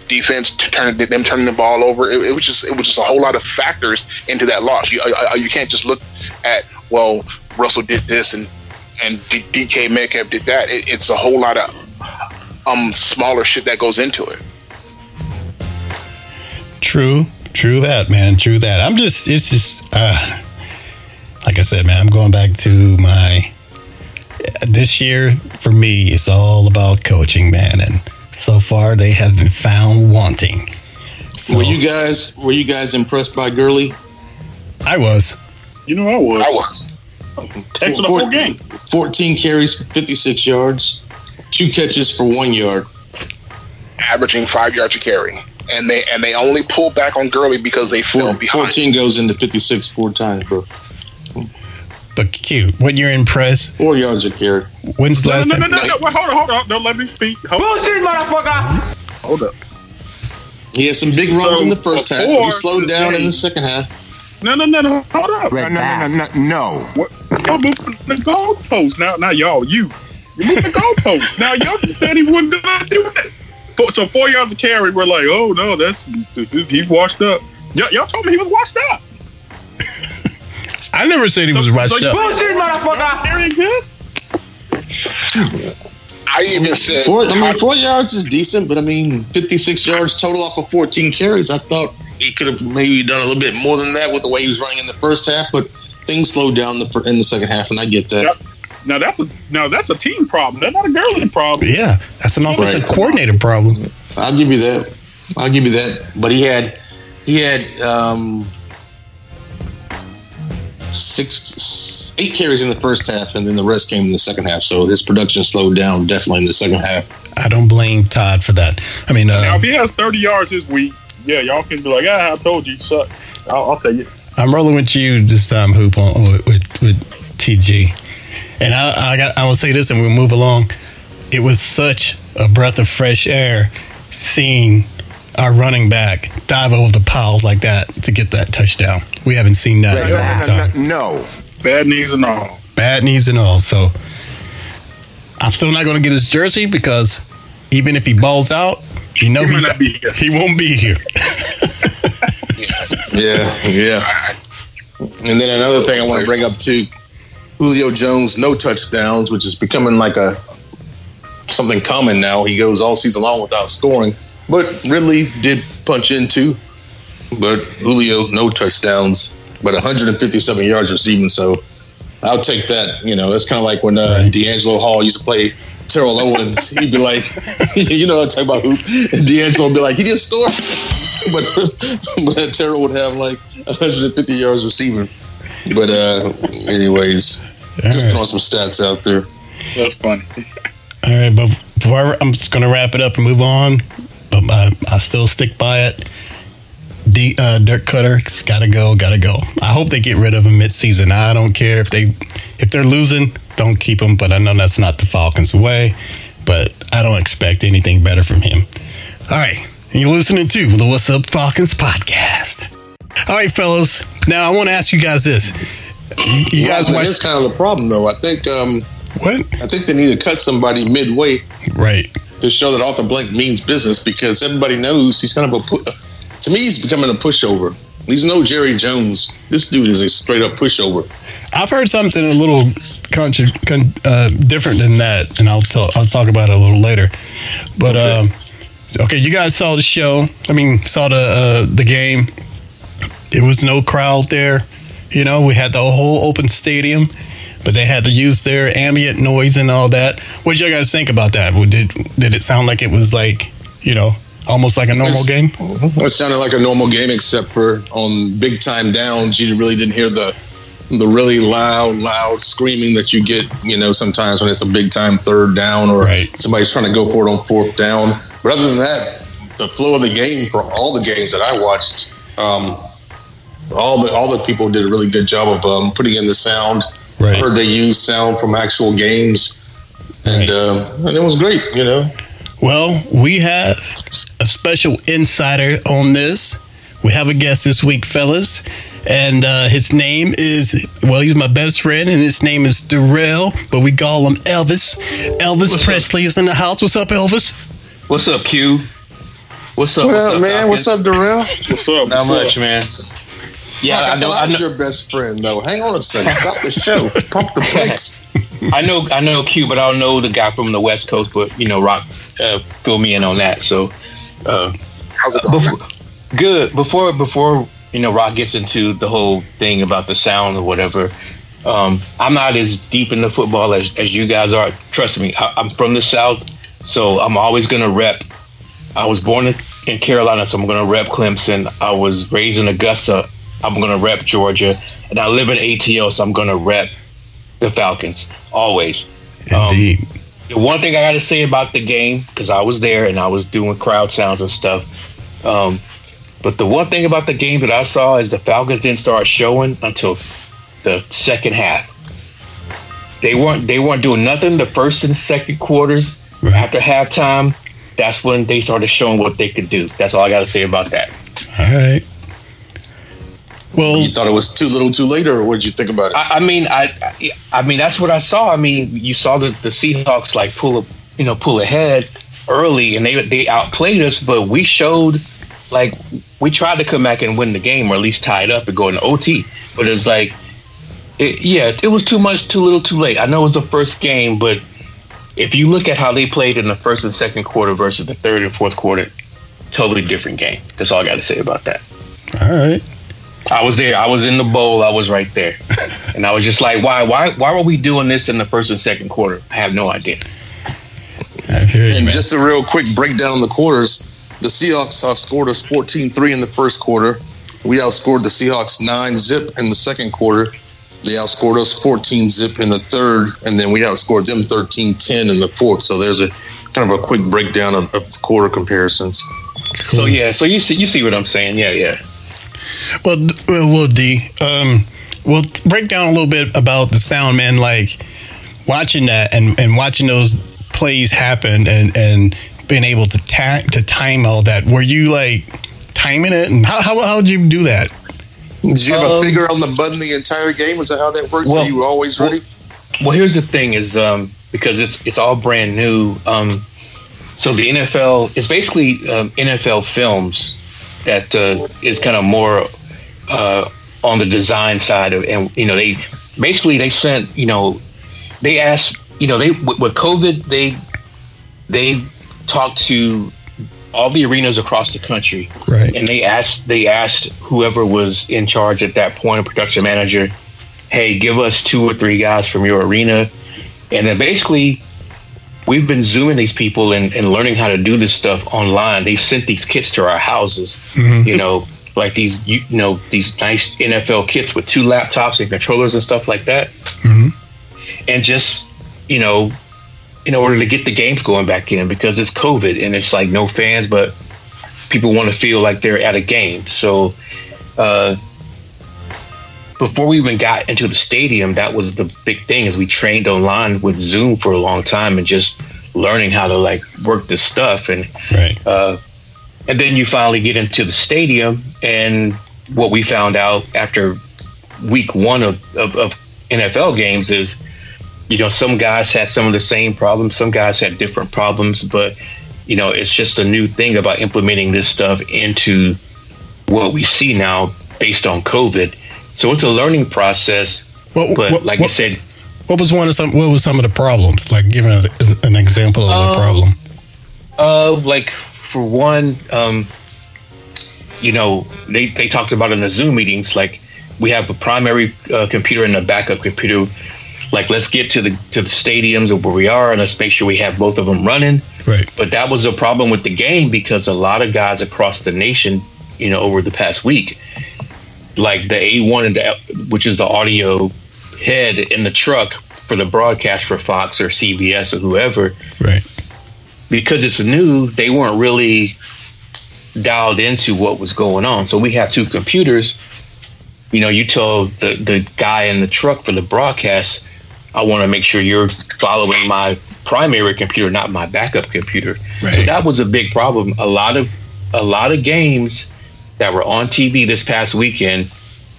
Defense to turn them turning the ball over. It, it was just it was just a whole lot of factors into that loss. You uh, you can't just look at well Russell did this and and D- DK Metcalf did that. It, it's a whole lot of um smaller shit that goes into it. True. True that, man. True that. I'm just, it's just, uh, like I said, man, I'm going back to my, this year for me, it's all about coaching, man. And so far they have been found wanting. So, Were you guys were you guys impressed by Gurley? I was. You know I was. I was. Texted the whole game. 14 carries, 56 yards, two catches for one yard. averaging five yards a carry, and they and they only pulled back on Gurley because they fell Four, behind. 14 goes into 56 four times, bro. But cute. When you're impressed, Four yards a carry. when's the No, last no, no, time? no, no. Wait, hold on, hold on. Don't let me speak. Hold, Bullshit, motherfucker. hold up. He had some big runs So, in the first half. but He slowed down in the second half. No, no, no, no. Hold up. No, no, no, no, no. What? Y'all moving the goalpost now. Now y'all, you, you moved the goalpost. now y'all just said he wasn't do it. Four- So four yards of carry, we're like, oh no, that's he's washed up. Y'all, y'all told me he was washed up. I never said he was So- rushed so you- up. Bullshit, motherfucker. Very good. I I even said Four, I mean, four yards is decent, but I mean, 56 yards total off of 14 carries. I thought he could have maybe done a little bit more than that with the way he was running in the first half, but things slowed down in the, in the second half, and I get that. Yep. Now that's a now that's a team problem. That's not a Gurley problem. Yeah, that's an offensive Right. coordinator problem. I'll give you that. I'll give you that. But he had he had um, six eight carries in the first half, and then the rest came in the second half. So his production slowed down definitely in the second half. I don't blame Todd for that. I mean, Now uh, if he has 30 yards this week, yeah, y'all can be like, ah, I told you, you suck. I'll, I'll take it. I'm rolling with you this time, Hoop, on, with, with, with TG. And I, I got I will say this, and we'll move along. It was such a breath of fresh air seeing our running back dive over the pile like that to get that touchdown. We haven't seen that in a long time. No. Bad knees and all. Bad knees and all. So I'm still not going to get his jersey because even if he balls out, you know He he's, not be here. he won't be here. Yeah, yeah. And then another thing I want to bring up too, Julio Jones no touchdowns, which is becoming like a something common now. He goes all season long without scoring, but Ridley did punch in too. But Julio no touchdowns, but 157 yards receiving. So I'll take that. You know, that's kind of like when uh, DeAngelo Hall used to play Terrell Owens. He'd be like, you know, I talk about hoop. And D'Angelo would be like, he didn't score, but but Terrell would have like 150 yards receiving. But uh, anyways, just right. throwing some stats out there. That's funny. All right, but before I, I'm just going to wrap it up and move on, but I, I still stick by it. D, uh, Dirk Koetter, it's gotta go, gotta go. I hope they get rid of him mid-season. I don't care if they if they're losing, don't keep him. But I know that's not the Falcons' way. But I don't expect anything better from him. All right, you're listening to the What's Up Falcons podcast. All right, fellas. Now I want to ask you guys this: You, you guys Well, watch that's kind of the problem, though. I think um, what? I think they need to cut somebody midway Right. to show that Arthur Blank means business because everybody knows he's kind of a. Pu- to me, he's becoming a pushover. He's no Jerry Jones. This dude is a straight up pushover. I've heard something a little contra- con- uh, different than that, and I'll tell, I'll talk about it a little later. But Okay. um, okay, you guys saw the show. I mean, saw the uh, the game. It was no crowd there. You know, we had the whole open stadium, but they had to use their ambient noise and all that. What did you guys think about that? Did did it sound like it was like you know almost like a normal game? It sounded like a normal game, except for on big time downs, you really didn't hear the the really loud, loud screaming that you get, you know, sometimes when it's a big time third down or Right. somebody's trying to go for it on fourth down. But other than that, the flow of the game for all the games that I watched, um, all the all the people did a really good job of um, putting in the sound. Right. I heard they used sound from actual games, and Right. uh, and it was great. You know, Well, we have a special insider on this. We have a guest this week, fellas. And uh, his name is, well, he's my best friend, and his name is Darrell, but we call him Elvis. Elvis Presley is in the house. What's up, Elvis? What's up, Q? What's up? what what's up, man? What's up, Darrell? What's up? Not What's much, up? man. Yeah, Fuck, I, know. I know. your best friend, though. Hang on a second. Stop the show. Pump the brakes. I know. I know Q, but I don't know the guy from the West Coast. But you know, Rock, uh, fill me in on that. So, uh, How's it going? before, good. Before before you know, Rock gets into the whole thing about the sound or whatever. Um, I'm not as deep in the football as, as you guys are. Trust me, I, I'm from the South, so I'm always gonna rep. I was born in, in Carolina, so I'm gonna rep Clemson. I was raised in Augusta. I'm gonna rep Georgia, and I live in ATL, so I'm gonna rep the Falcons always. Um, Indeed. the one thing I got to say about the game, because I was there and I was doing crowd sounds and stuff. Um, but the one thing about the game that I saw is the Falcons didn't start showing until the second half. They weren't they weren't doing nothing the first and second quarters. Right. After halftime, that's when they started showing what they could do. That's all I got to say about that. All right. Well, You thought it was too little, too late, or what did you think about it? I, I mean, I, I, I mean, that's what I saw. I mean, you saw the, the Seahawks like pull a, you know, pull ahead early, and they they outplayed us. But we showed, like, we tried to come back and win the game, or at least tie it up and go into OT. But it's like, it, yeah, it was too much, too little, too late. I know it was the first game, but if you look at how they played in the first and second quarter versus the third and fourth quarter, totally different game. That's all I got to say about that. All right. I was there. I was in the bowl. I was right there, and I was just like, "Why? Why? Why were we doing this in the first and second quarter?" I have no idea. I you, And man. just a real quick breakdown of the quarters. The Seahawks outscored us 14-3 in the first quarter. We outscored the Seahawks 9 zip in the second quarter. They outscored us 14 zip in the third, and then we outscored them 13-10 in the fourth. So there's a kind of a quick breakdown of, of the quarter comparisons. So yeah, so you see, you see what I'm saying? Yeah, yeah. Well, d- well, well, D. Um, well, break down a little bit about the sound, man. Like watching that and, and watching those plays happen and and being able to ta- to time all that. Were you like timing it, and how how how'd you do that? Did you have Um, a finger on the button the entire game? Was that how that works? Well- Are you always ready? Well, here's the thing: is um, because it's it's all brand new. Um, so the NFL is basically um, NFL films that uh, is kind of more uh, on the design side of, and you know they basically they sent you know they asked you know they with, with COVID they they talked to all the arenas across the country Right. and they asked they asked whoever was in charge at that point, a production manager, hey, give us two or three guys from your arena, and then basically we've been zooming these people and, and learning how to do this stuff online. They sent these kits to our houses, you know, like these you know these nice NFL kits with two laptops and controllers and stuff like that, and just you know. In order to get the games going back in, because it's COVID and it's like no fans, but people want to feel like they're at a game. So uh, before we even got into the stadium, that was the big thing. Is we trained online with Zoom for a long time and just learning how to like work this stuff and Right. uh, and then you finally get into the stadium and what we found out after week one of, of, of NFL games is you know some guys had some of the same problems some guys had different problems but you know it's just a new thing about implementing this stuff into what we see now based on covid so it's a learning process What, but what, like what, you said what was one of some? What was some of the problems? Like, give an, an example of Um, the problem. Uh, like for one, um, you know, they they talked about in the Zoom meetings, like we have a primary uh, computer and a backup computer. Like, let's get to the to the stadiums of where we are, and let's make sure we have both of them running. Right. But that was a problem with the game because a lot of guys across the nation, you know, over the past week, like the A1 and the, which is the audio head in the truck for the broadcast for Fox or CBS or whoever, Right. Because it's new, they weren't really dialed into what was going on. So we have two computers. You know, you tell the the guy in the truck for the broadcast, I want to make sure you're following my primary computer, not my backup computer. So that was a big problem. A lot of a lot of games that were on TV this past weekend,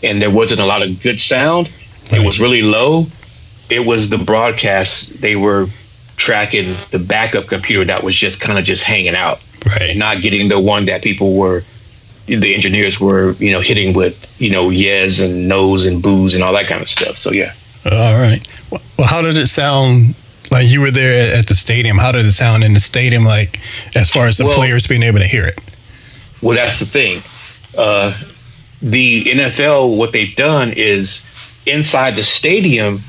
and there wasn't a lot of good sound. It was really low. It was the broadcast. They were tracking the backup computer that was just kind of just hanging out Right. not getting the one that people were the engineers were you know hitting with you know yes and no's and boos and all that kind of stuff so yeah All right. Well, how did it sound? Like you were there at, at the stadium. How did it sound in the stadium? Like as far as the Well- players being able to hear it. well that's the thing uh, the nfl what they've done is inside the stadium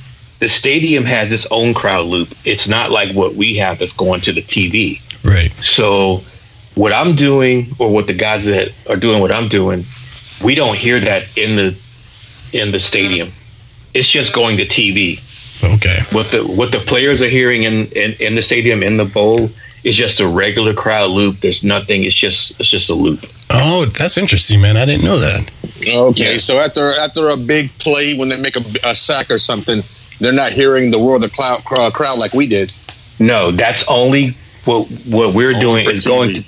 the stadium has its own crowd loop it's not like what we have that's going to the tv Right. So what I'm doing or what the guys that are doing what I'm doing, we don't hear that in the in the stadium. It's just going to TV. Okay. What the what the players are hearing in, in, in the stadium in the bowl is just a regular crowd loop. There's nothing. It's just it's just a loop. Oh, that's interesting, man. I didn't know that. Okay, so after after a big play, when they make a, a sack or something, they're not hearing the roar of the cloud, crowd, crowd like we did. No, that's only what what we're doing for is going to.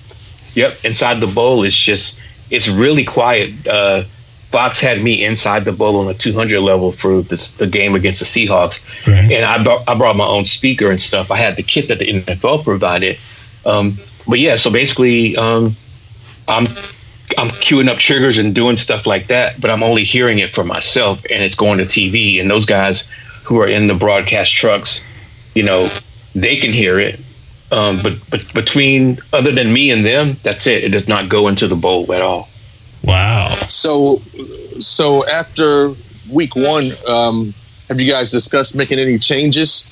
Yep, inside the bowl is just it's really quiet. Uh, Fox had me inside the bowl on a 200 level for this, the game against the Seahawks, Right. and I brought, I brought my own speaker and stuff. I had the kit that the NFL provided, um, but yeah. So basically, um, I'm I'm queuing up triggers and doing stuff like that, but I'm only hearing it for myself, and it's going to TV. And those guys who are in the broadcast trucks, you know, they can hear it. Um, but but between other than me and them, that's it. It does not go into the bowl at all. Wow. So, so after week one, um, have you guys discussed making any changes?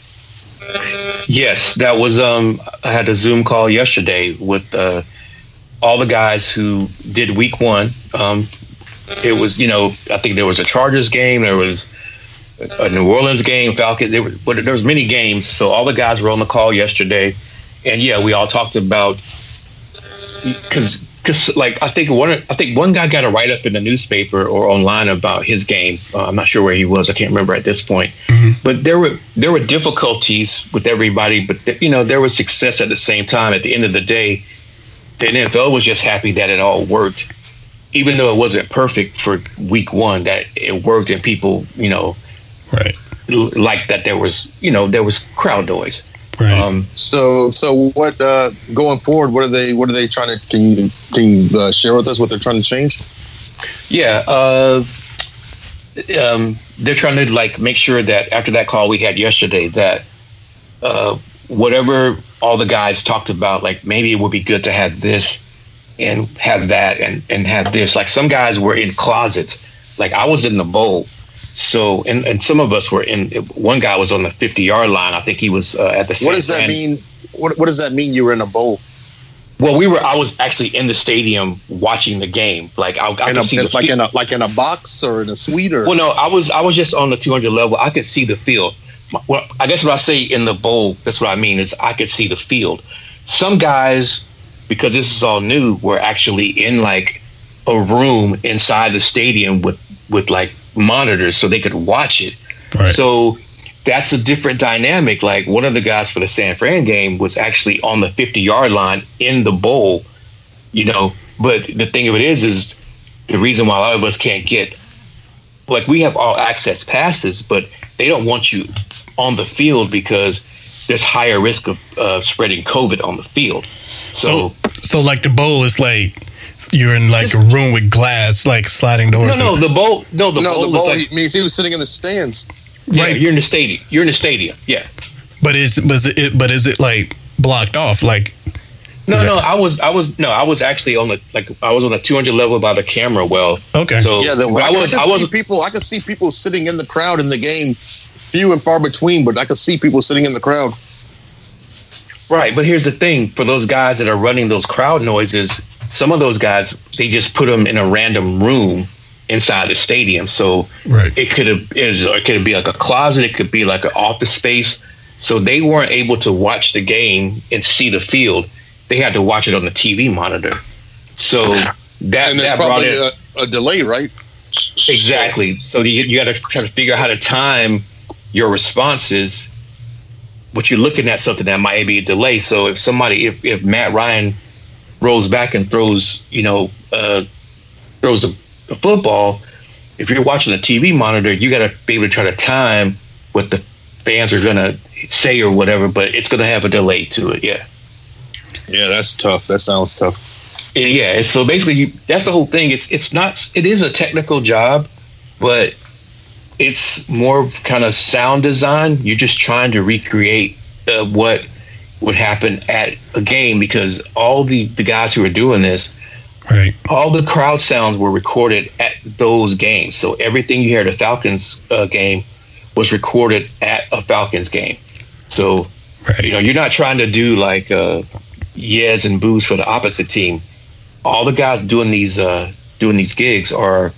Yes, that was. Um, I had a Zoom call yesterday with uh, all the guys who did week one. Um, it was, you know, I think there was a Chargers game, there was a New Orleans game, Falcons. There was, but there was many games. So all the guys were on the call yesterday, and yeah, we all talked about because because like I think one I think one guy got a write up in the newspaper or online about his game. Uh, I'm not sure where he was. I can't remember at this point. Mm-hmm. But there were there were difficulties with everybody, but th- you know there was success at the same time. At the end of the day, the NFL was just happy that it all worked, even though it wasn't perfect for week one. That it worked and people you know right like that there was you know there was crowd noise. Right. Um, so, so what uh, going forward? What are they? What are they trying to? Can you can you uh, share with us what they're trying to change? Yeah, uh, um, they're trying to like make sure that after that call we had yesterday, that uh, whatever all the guys talked about, like maybe it would be good to have this and have that and and have this. Like some guys were in closets. Like I was in the bowl so, and, and some of us were in. One guy was on the fifty yard line. I think he was uh, at the. What does that mean? What What does that mean? You were in a bowl. Well, we were. I was actually in the stadium watching the game. Like I, I in a, see the like in a like in a box or in a suite or. Well, no, I was I was just on the two hundred level. I could see the field. Well, I guess what I say in the bowl. That's what I mean is I could see the field. Some guys, because this is all new, were actually in like a room inside the stadium with with like monitors so they could watch it. Right. So that's a different dynamic. Like one of the guys for the San Fran game was actually on the 50 yard line in the bowl, you know. But the thing of it is, is the reason why a lot of us can't get, like, we have all access passes, but they don't want you on the field because there's higher risk of uh, spreading COVID on the field. So, so, so like the bowl is like you're in like a room with glass, like sliding doors. No, no, the bowl. No, the no, bowl. the bowl like, means he was sitting in the stands. Yeah, right. you're in the stadium. You're in the stadium. Yeah. But is was it? But is it like blocked off? Like. No, no, I was, I was, no, I was actually on the like, I was on the 200 level by the camera well. Okay. So yeah, the, I, I was, I was people. I could see people sitting in the crowd in the game, few and far between, but I could see people sitting in the crowd. Right, but here's the thing: for those guys that are running those crowd noises, some of those guys they just put them in a random room inside the stadium. So right. it could have it could be like a closet, it could be like an office space. So they weren't able to watch the game and see the field. They had to watch it on the TV monitor. So that and that brought in a, a, delay, right? Exactly. So you, you got to try to figure out how to time your responses. But you're looking at something that might be a delay. So if somebody, if, if Matt Ryan rolls back and throws, you know, uh, throws the, the football, if you're watching a TV monitor, you got to be able to try to time what the fans are going to say or whatever, but it's going to have a delay to it. Yeah. Yeah, that's tough. That sounds tough. Yeah. So basically, you, that's the whole thing. It's it's not. It is a technical job, but it's more kind of sound design. You're just trying to recreate uh, what would happen at a game because all the, the guys who were doing this, right, all the crowd sounds were recorded at those games. So everything you hear at a Falcons uh, game was recorded at a Falcons game. So right. you know you're not trying to do like uh, yes and boos for the opposite team. All the guys doing these uh, doing these gigs are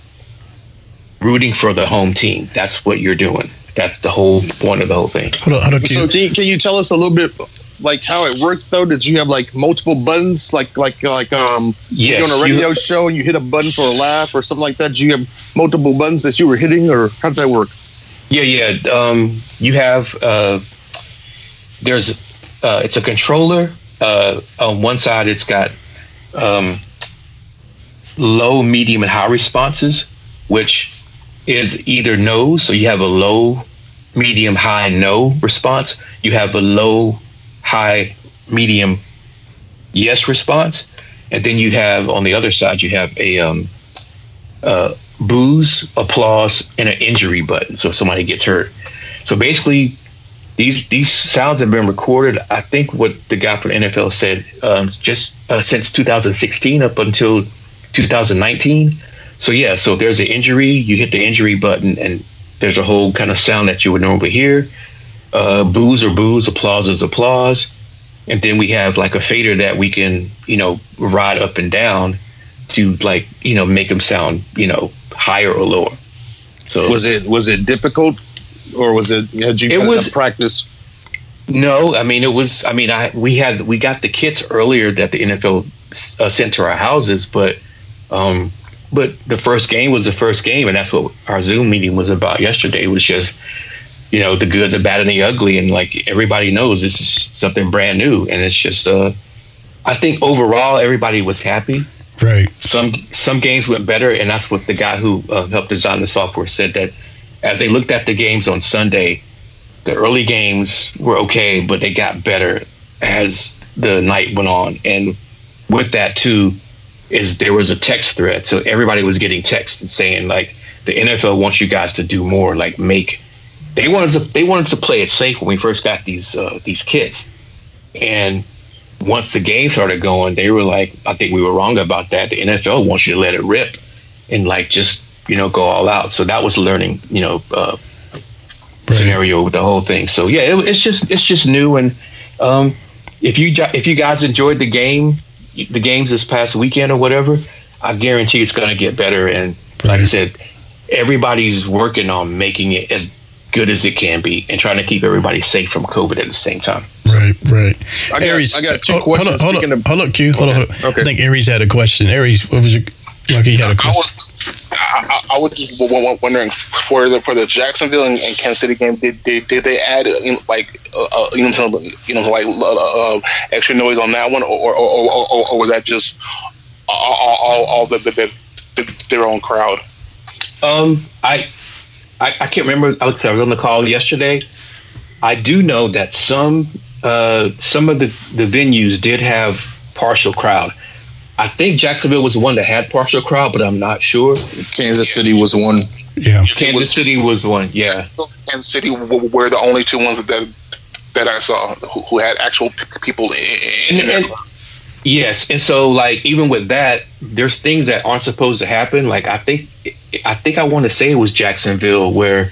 rooting for the home team. That's what you're doing. That's the whole point of the whole thing. Hold on, hold on, so can you, can you tell us a little bit like how it worked though? Did you have like multiple buttons, like like like um, yes, you're on a radio you, show and you hit a button for a laugh or something like that? Did you have multiple buttons that you were hitting, or how did that work? Yeah, yeah. Um, you have uh, there's uh, it's a controller. Uh, on one side, it's got um, low, medium, and high responses, which is either no. So you have a low, medium, high, no response. You have a low, high, medium, yes response, and then you have on the other side you have a um, uh, boos, applause, and an injury button. So if somebody gets hurt. So basically, these these sounds have been recorded. I think what the guy from NFL said um, just uh, since 2016 up until 2019. So yeah, so if there's an injury, you hit the injury button, and there's a whole kind of sound that you would normally hear. Uh, boos or boos, applause is applause, and then we have like a fader that we can you know ride up and down to like you know make them sound you know higher or lower. So Was it was it difficult, or was it had you It was- practice? No, I mean it was. I mean, I we had we got the kits earlier that the NFL uh, sent to our houses, but um, but the first game was the first game, and that's what our Zoom meeting was about yesterday. Was just you know the good, the bad, and the ugly, and like everybody knows this is something brand new, and it's just. Uh, I think overall everybody was happy. Right. Some some games went better, and that's what the guy who uh, helped design the software said that as they looked at the games on Sunday, the early games were okay, but they got better as the night went on. And with that too, is there was a text thread, so everybody was getting text and saying like the NFL wants you guys to do more, like make. They wanted to they wanted to play it safe when we first got these uh, these kits, and once the game started going, they were like, I think we were wrong about that. The NFL wants you to let it rip and like just you know go all out. So that was learning, you know, uh, scenario with the whole thing. So yeah, it, it's just it's just new and um, if you if you guys enjoyed the game, the games this past weekend or whatever, I guarantee it's going to get better. And like I said, everybody's working on making it as good as it can be and trying to keep everybody safe from COVID at the same time. Right, right. I got- I got two questions. Hold on, hold on, of- hold on, Q. Hold on, hold on. Okay. I think Aries had a question. Aries, what was your? Like he had a question. was, I, I I was just w- w- wondering for the for the Jacksonville and, and Kansas City game, did did, did they add uh, you know, like uh, uh, you know some, you know like uh, uh, extra noise on that one, or or, or, or, or was that just all all, all the, the, the, their own crowd? Um, I, I, I can't remember. I was, I was on the call yesterday. I do know that some, uh, some of the, the venues did have partial crowd. I think Jacksonville was the one that had partial crowd, but I'm not sure. Kansas City was one. Yeah. Kansas City was one. Yeah. Kansas City were the only two ones that that I saw who, who had actual people in, in And- and- Yes, and so like even with that, there's things that aren't supposed to happen. Like I think, I think I want to say it was Jacksonville where,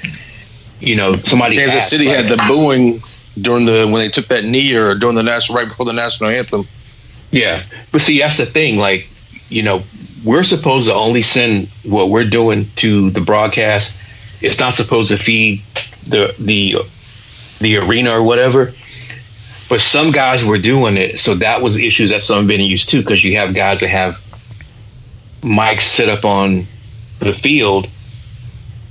you know, somebody Kansas asked, City like- had the booing during the when they took that knee or during the national right before the national anthem. Yeah, but see, that's the thing. Like, you know, we're supposed to only send what we're doing to the broadcast. It's not supposed to feed the the the arena or whatever. But some guys were doing it, so that was issues that some venues too, because you have guys that have mics set up on the field,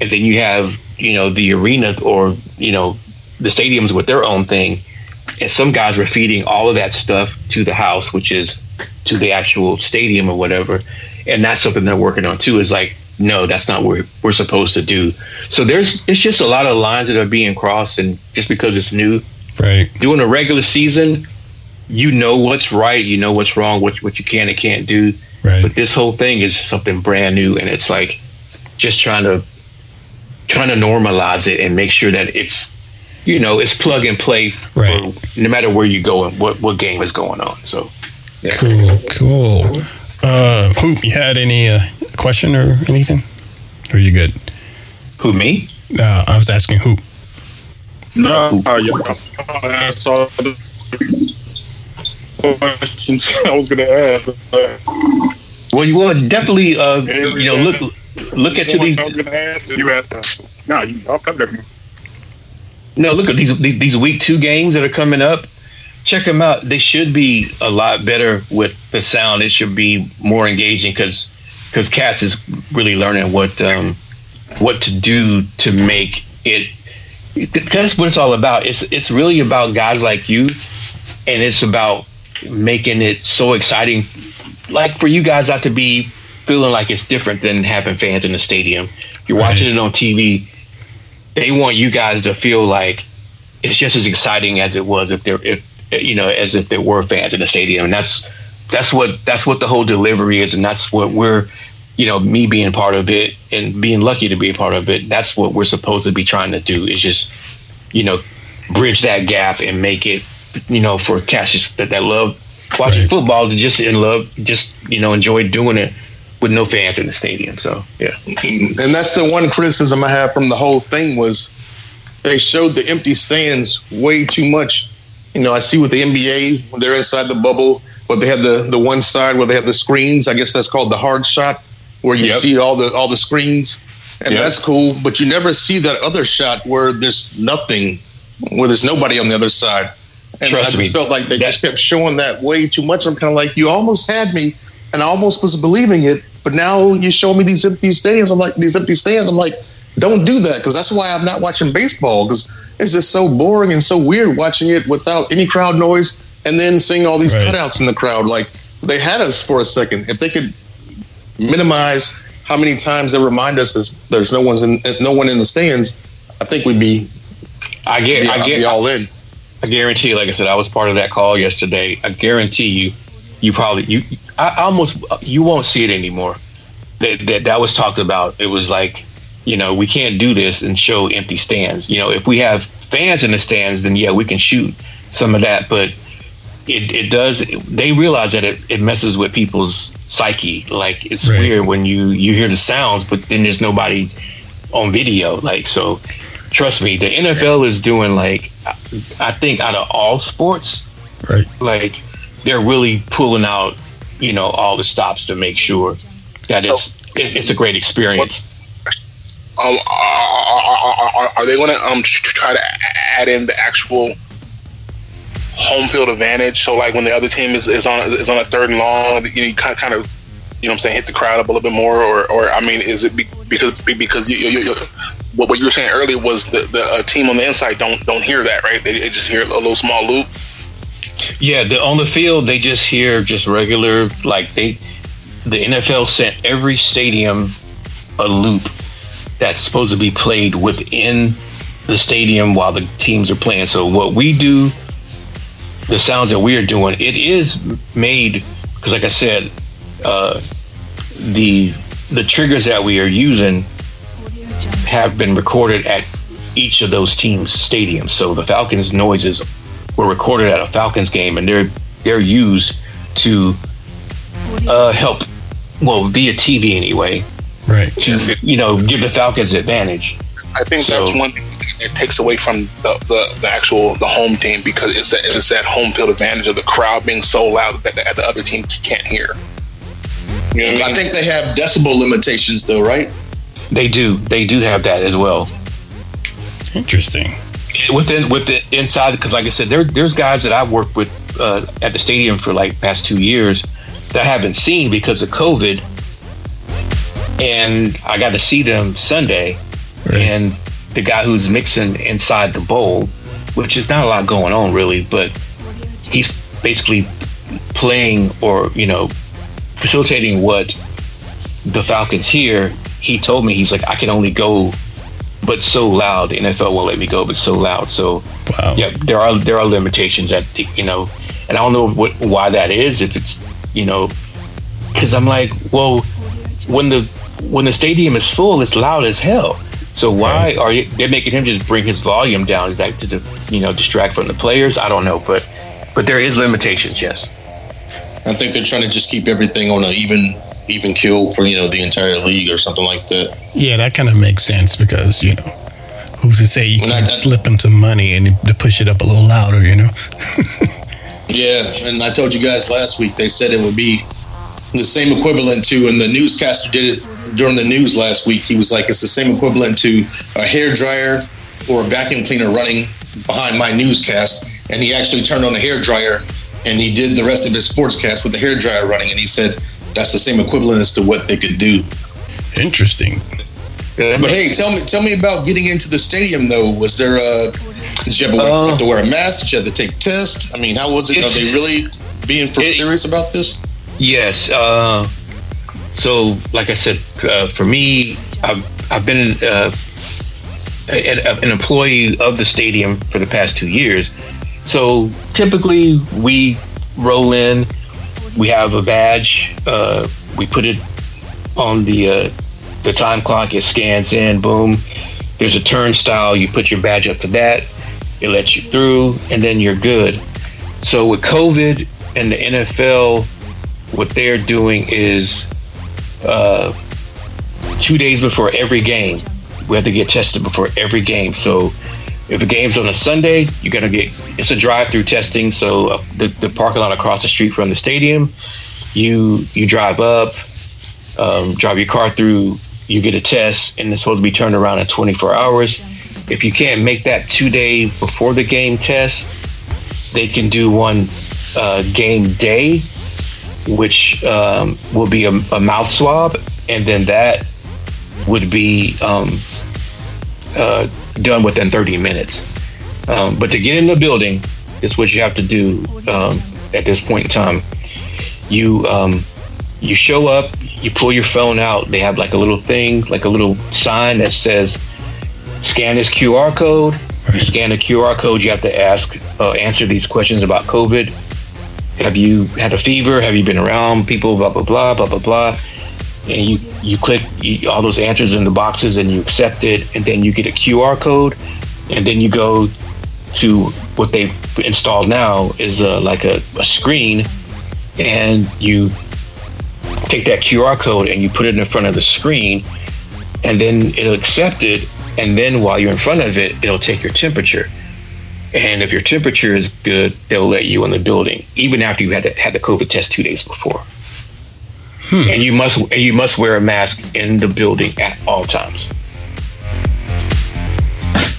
and then you have you know the arena or you know the stadiums with their own thing and some guys were feeding all of that stuff to the house, which is to the actual stadium or whatever. And that's something they're working on too. Is like, no, that's not what we're supposed to do. So there's it's just a lot of lines that are being crossed, and just because it's new, Right. doing a regular season, you know what's right, you know what's wrong, what what you can and can't do. Right. But this whole thing is something brand new, and it's like just trying to trying to normalize it and make sure that it's you know it's plug and play for Right. no matter where you go and what what game is going on. So yeah. Cool. Cool. Uh, Hoop, you had any uh, question or anything? Or you good? Who me? Uh, I was asking Hoop. No, yeah, I saw the questions I was going to ask. Well, you will definitely uh, you know look look at to these I was to ask, you asked. No, you, I'll come there. No, look at these these these week two games that are coming up. Check them out. They should be a lot better with the sound. It should be more engaging because because Cats is really learning what um, what to do to make it. That's what it's all about. It's it's really about guys like you, and it's about making it so exciting. Like for you guys not to be feeling like it's different than having fans in the stadium. You're watching it on TV they want you guys to feel like it's just as exciting as it was if there if you know as if there were fans in the stadium and that's that's what that's what the whole delivery is and that's what we're you know me being part of it and being lucky to be a part of it that's what we're supposed to be trying to do is just you know bridge that gap and make it, you know, for cats that, that love watching Right. football to just in love, just you know, enjoy doing it with no fans in the stadium. So yeah, and that's the one criticism I have from the whole thing was they showed the empty stands way too much. You know, I see with the NBA they're inside the bubble, but they have the the one side where they have the screens. I guess that's called the hard shot, where you Yep. see all the all the screens, and Yep. that's cool. But you never see that other shot where there's nothing, where there's nobody on the other side. And Trust I just me. felt like they just kept showing that way too much. I'm kind of like, you almost had me, and I almost was believing it. But now you show me these empty stands. I'm like, these empty stands. I'm like, don't do that because that's why I'm not watching baseball because it's just so boring and so weird watching it without any crowd noise and then seeing all these Right. cutouts in the crowd. Like they had us for a second. If they could minimize how many times they remind us there's, there's no one's in no one in the stands, I think we'd be, I get, be, I get, all in. I guarantee you, like I said, I was part of that call yesterday. I guarantee you, you probably you I I almost you won't see it anymore. That that that was talked about. It was like, you know, we can't do this and show empty stands. You know, if we have fans in the stands, then yeah, we can shoot some of that. But it it does. They realize that it, it messes with people's psyche. Like it's Right. weird when you you hear the sounds, but then there's nobody on video. Like so, trust me, the NFL is doing like I think out of all sports, Right. like they're really pulling out, you know, all the stops to make sure that So- it's it, it's a great experience. Um, are, are, are, are they going to um tr- tr- try to add in the actual home field advantage? So like when the other team is, is on is on a third and long, you, know, kind of kind of you know what I'm saying hit the crowd up a little bit more, or or I mean, is it be, because because you, you, you, what what you were saying earlier was the the uh, team on the inside don't don't hear that right? They, they just hear a little small loop. Yeah, the, on the field they just hear just regular like they the NFL sent every stadium a loop that's supposed to be played within the stadium while the teams are playing. So what we do, the sounds that we are doing, it is made because, like I said, uh, the the triggers that we are using have been recorded at each of those teams' stadiums. So the Falcons noises were recorded at a Falcons game, and they're they're used to uh, help, well, via TV anyway, Right. to you know give the Falcons advantage. I think So- that's one thing that takes away from the, the, the actual the home team because it's that it's that home field advantage of the crowd being so loud that the, that the other team can't hear. You know what I I think they have decibel limitations though, right? They do they do have that as well. Interesting. within with the inside because like i said there there's guys that i've worked with uh, at the stadium for like past two years that i haven't seen because of covid and i got to see them sunday Right. and the guy who's mixing inside the bowl which is not a lot going on really but he's basically playing or you know facilitating what the falcons hear he told me he's like i can only go but so loud. The NFL won't let me go, but so loud. So Wow. yeah, there are there are limitations that you know, and I don't know what why that is. If it's you know, because I'm like, well, when the when the stadium is full, it's loud as hell. So why are you, they making him just bring his volume down? Is that to you know distract from the players? I don't know, but but there is limitations. Yes. I think they're trying to just keep everything on an even even kill for you know the entire league or something like that. Yeah, that kind of makes sense because you know, who's to say you Well, can't slip them some money and to push it up a little louder? You know. Yeah, and I told you guys last week they said it would be the same equivalent to, and the newscaster did it during the news last week. He was like, it's the same equivalent to a hair dryer or a vacuum cleaner running behind my newscast. And he actually turned on the hair dryer and he did the rest of his sportscast with the hair dryer running. And he said that's the same equivalent as to what they could do. Interesting. But hey, tell me, tell me about getting into the stadium though. Was there a? Did you have, to, Uh, have to wear a mask? Did you have to take tests? I mean, how was it? Are they really being for it- serious about this? Yes. Uh, so, like I said, uh, for me, I've, I've been uh, an employee of the stadium for the past two years. So, typically, we roll in, we have a badge, uh, we put it on the uh, the time clock, it scans in, boom. There's a turnstile, you put your badge up to that. it lets you through, and then you're good. So with COVID and the NFL, what they're doing is uh, two days before every game, we have to get tested before every game. So if a game's on a Sunday, you're gonna get it's a drive-through testing. So uh, the, the parking lot across the street from the stadium, you you drive up, um, drive your car through, you get a test, and it's supposed to be turned around in 24 hours. If you can't make that two day before the game test, they can do one uh, game day, which um, will be a, a, mouth swab, and then that would be um, uh, done within 30 minutes. Um, but to get in the building, is what you have to do um, at this point in time. You um, you show up, you pull your phone out. They have like a little thing, like a little sign that says, "Scan this QR code." You scan the QR code. You have to ask, uh, answer these questions about COVID. Have you had a fever? Have you been around people? Blah blah blah blah blah blah. And you you click all those answers in the boxes and you accept it, and then you get a QR code, and then you go to what they've installed now is uh, like a, a screen, and you take that QR code and you put it in front of the screen, and then it'll accept it. And then while you're in front of it, it'll take your temperature. And if your temperature is good, they'll let you in the building, even after you had to, had the COVID test two days before. Hmm. And you must and you must wear a mask in the building at all times.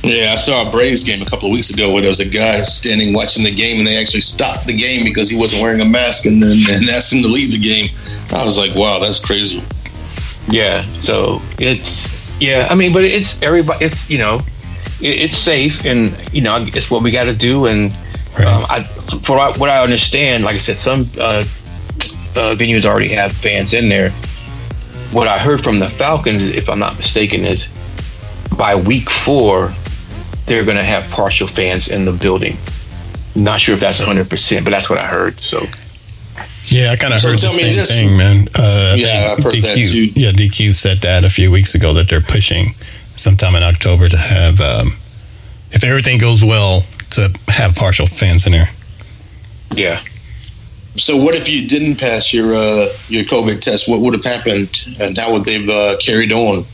Yeah, I saw a Braves game a couple of weeks ago where there was a guy standing watching the game, and they actually stopped the game because he wasn't wearing a mask, and then and asked him to leave the game. I was like, wow, that's crazy. Yeah, so it's yeah, I mean, but it's everybody. It's you know, it, it's safe, and you know, it's what we got to do. And right. um, I, for what I understand, like I said, some uh, uh, venues already have fans in there. What I heard from the Falcons, if I'm not mistaken, is by week four, they're going to have partial fans in the building. Not sure if that's 100%, but that's what I heard. So. Yeah, I kind of so heard the same this. thing, man. Uh, yeah, I've heard DQ, that too. Yeah, DQ said that a few weeks ago that they're pushing sometime in October to have, um, if everything goes well, to have partial fans in there. Yeah. So, what if you didn't pass your uh, your COVID test? What would have happened, and how would they've uh, carried on?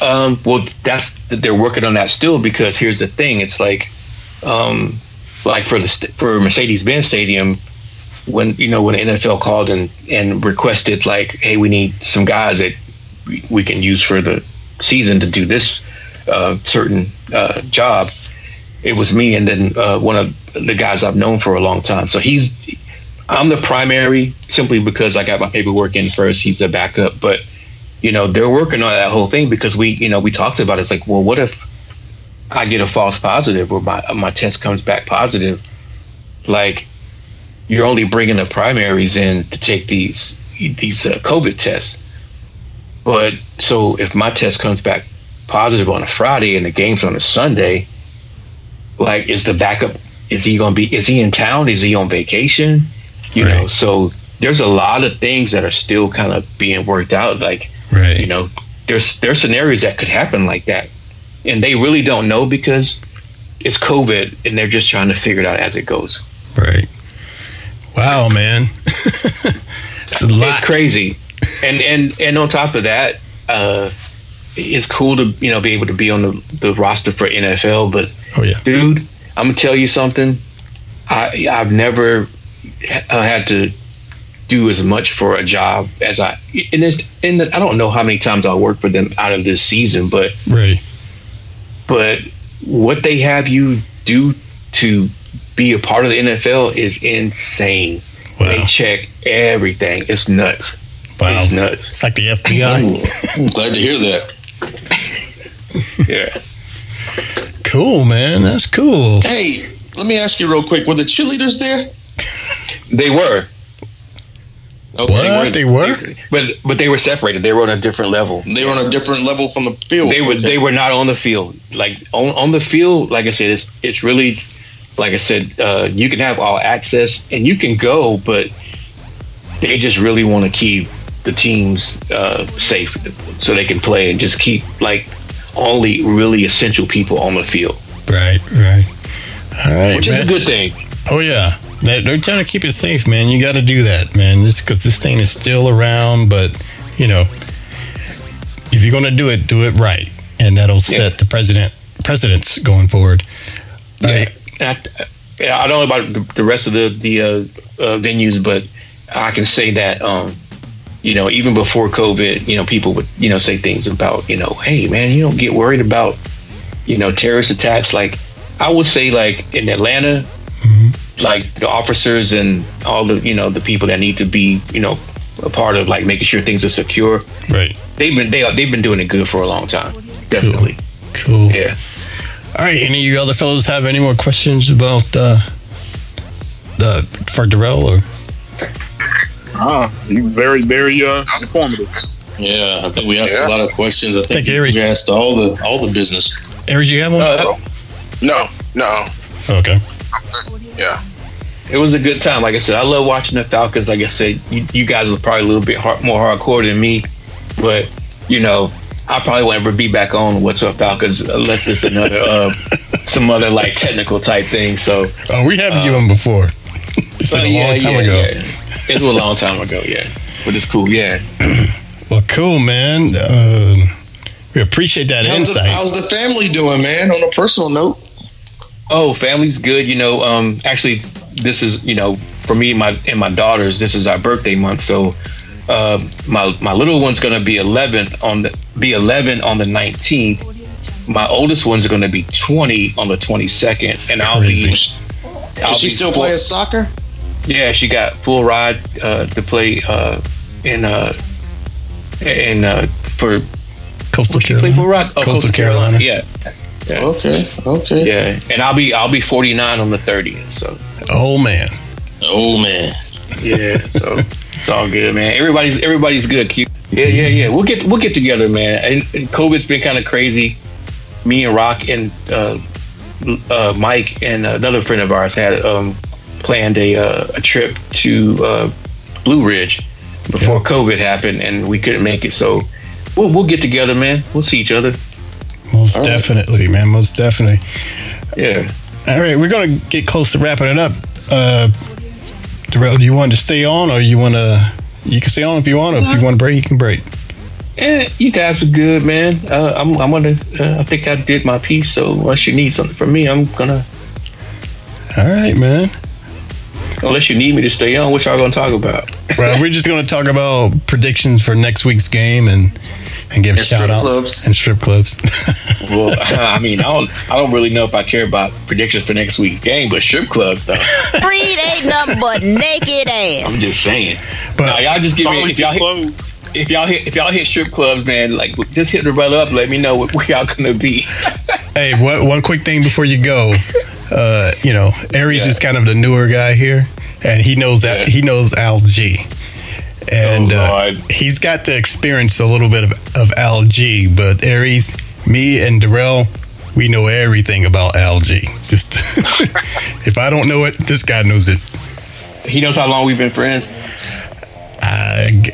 Um, well, that's they're working on that still because here's the thing: it's like, um, like for the for Mercedes Benz Stadium, when you know when the NFL called and and requested like, hey, we need some guys that we can use for the season to do this uh, certain uh, job. It was me and then uh, one of the guys I've known for a long time. So he's I'm the primary simply because I got my paperwork in first. He's the backup, but you know, they're working on that whole thing because we, you know, we talked about it. It's like, well, what if I get a false positive or my my test comes back positive? Like, you're only bringing the primaries in to take these these uh, COVID tests. But so if my test comes back positive on a Friday and the game's on a Sunday, like, is the backup? Is he going to be? Is he in town? Is he on vacation? You right. know, so there's a lot of things that are still kind of being worked out. Like, Right. You know, there's there's scenarios that could happen like that, and they really don't know because it's COVID, and they're just trying to figure it out as it goes. Right. Wow, man. it's, it's crazy, and and and on top of that, uh, it's cool to you know be able to be on the, the roster for NFL. But oh yeah, dude, I'm gonna tell you something. I I've never uh, had to do as much for a job as I and it, and I don't know how many times I'll work for them out of this season, but right. But what they have you do to be a part of the NFL is insane. Wow. They check everything. It's nuts. Wow. It's nuts. It's like the FBI. I'm glad to hear that. yeah. Cool, man. That's cool. Hey, let me ask you real quick. Were the cheerleaders there? They were. Okay. What they were, but but they were separated. They were on a different level. They were on a different level from the field. They were okay. they were not on the field. Like on on the field, like I said, it's it's really like I said, uh, you can have all access and you can go, but they just really want to keep the teams uh, safe so they can play and just keep like only really essential people on the field. Right, right. All right, which man. is a good thing. Oh yeah, they're, they're trying to keep it safe, man. You got to do that, man. Just because this thing is still around, but you know, if you're gonna do it, do it right, and that'll Yeah. set the president precedents going forward. Yeah. I, I don't know about the, the rest of the the uh, uh, venues, but I can say that um, you know even before COVID, you know people would you know say things about you know, hey man, you don't get worried about you know terrorist attacks. Like I would say, like in Atlanta, like the officers and all the you know the people that need to be you know a part of like making sure things are secure. Right. They've been they are, they've been doing it good for a long time. Definitely. Cool. Yeah. All right. Any of you other fellows have any more questions about uh, the for Darrell or? Ah, you very, very uh, informative. Yeah, I think we asked Yeah. a lot of questions. I think Thank you, Eric. we asked all the all the business. Eric, you have one? Uh, No, no. okay. Yeah. it was a good time. Like I said, I love watching the Falcons. Like I said, you, you guys are probably a little bit hard, more hardcore than me, but you know, I probably won't ever be back on What's Up Falcons unless it's another uh, some other like technical type thing. So Oh, we have you on before. It's been uh, a yeah, long time yeah, ago. yeah. It was a long time ago, yeah. But it's cool, yeah. Well, cool, man. Um, we appreciate that How's the, insight. how's the family doing, man? On a personal note, Oh, family's good. You know, um, actually, this is you know for me, my and my daughters. This is our birthday month, so uh, my my little one's gonna be 11th on the be 11 on the 19th. My oldest one's gonna be 20 on the 22nd, and I'll be. Crazy. I'll is she be still full- playing soccer? Yeah, she got full ride uh, to play uh, in uh, in uh, for Coastal what she play for Carolina. ride? Oh, Coastal Carolina. Yeah, yeah, Okay, okay. yeah. And I'll be I'll be 49 on the 30th. So. Oh man. Oh man, Yeah, so it's all good, man. Everybody's everybody's good. Q. Yeah, yeah, yeah. We'll get we'll get together, man. And, and COVID's been kind of crazy. Me and Rock and uh, uh, Mike and another friend of ours had um, planned a uh, a trip to uh, Blue Ridge before COVID happened, and we couldn't make it. So we'll we'll get together, man. We'll see each other. Most definitely, man. Most definitely. Yeah. All right, we're gonna get close to wrapping it up. Uh, Darrell, do you want to stay on, or you want to? You can stay on if you want. Or if you want to break, you can break. Yeah, you guys are good, man. Uh, I'm I'm gonna. Uh, I think I did my piece. So unless you need something from me, I'm gonna. All right, man. Unless you need me to stay on, what y'all gonna talk about? Well, we're just gonna talk about predictions for next week's game and and give And shout strip outs clubs. and strip clubs. Well, I mean, I don't, I don't really know if I care about predictions for next week's game, but strip clubs, though. Breed ain't nothing but naked ass. I'm just saying. But- But y'all just give me if y'all get hit, if y'all hit if y'all hit strip clubs, man. Like, just hit the brother up. Let me know what, where y'all gonna be. hey, one, one quick thing before you go. Uh, you know, Aries Yeah. is kind of the newer guy here, and he knows that Yeah. he knows LG. And Oh, uh, he's got to experience a little bit of, of LG, but Aries, me and Darrell, we know everything about LG. Just if I don't know it, this guy knows it. He knows how long we've been friends. I,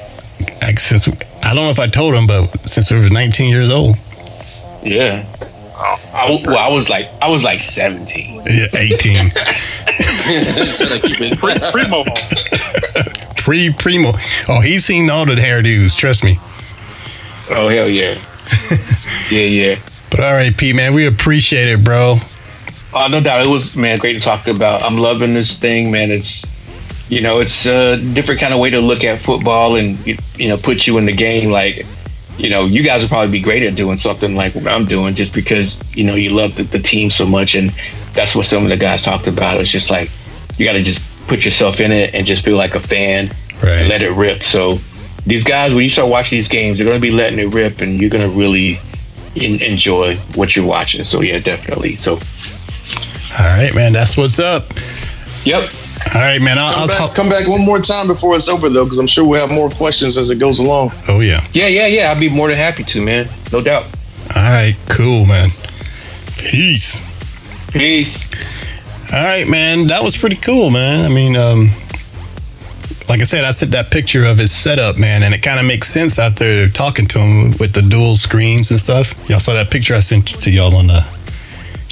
I, since I don't know if I told him, but since we were 19 years old, Yeah. I, w- well, I was like I was like 17. yeah, 18, Trying to keep it- Primo. pre primo. Oh, he's seen all the hairdos. Trust me. Oh hell yeah. yeah, yeah. But all right, Pete, man, we appreciate it, bro. Oh, no doubt. It was, man, great to talk about. I'm loving this thing, man. It's, you know, it's a different kind of way to look at football and, you, you know, put you in the game. Like, you know, you guys would probably be great at doing something like what I'm doing just because, you know, you love the, the team so much. And that's what some of the guys talked about. It's just like, you got to just put yourself in it and just feel like a fan Right. and let it rip. So these guys, when you start watching these games, they're going to be letting it rip and you're going to really en- enjoy what you're watching. So, yeah, definitely. So, All right, man, that's what's up. yep. All right, man, I'll, Come I'll back, talk. come back one more time before it's over, though, because I'm sure we'll have more questions as it goes along. Oh yeah. Yeah, yeah, yeah. I'd be more than happy to, man. No doubt. All right, cool, man. Peace. Peace. All right, man, that was pretty cool, man. I mean, um, like I said, I said that picture of his setup, man, and it kind of makes sense after talking to him with the dual screens and stuff. Y'all saw that picture I sent to y'all on the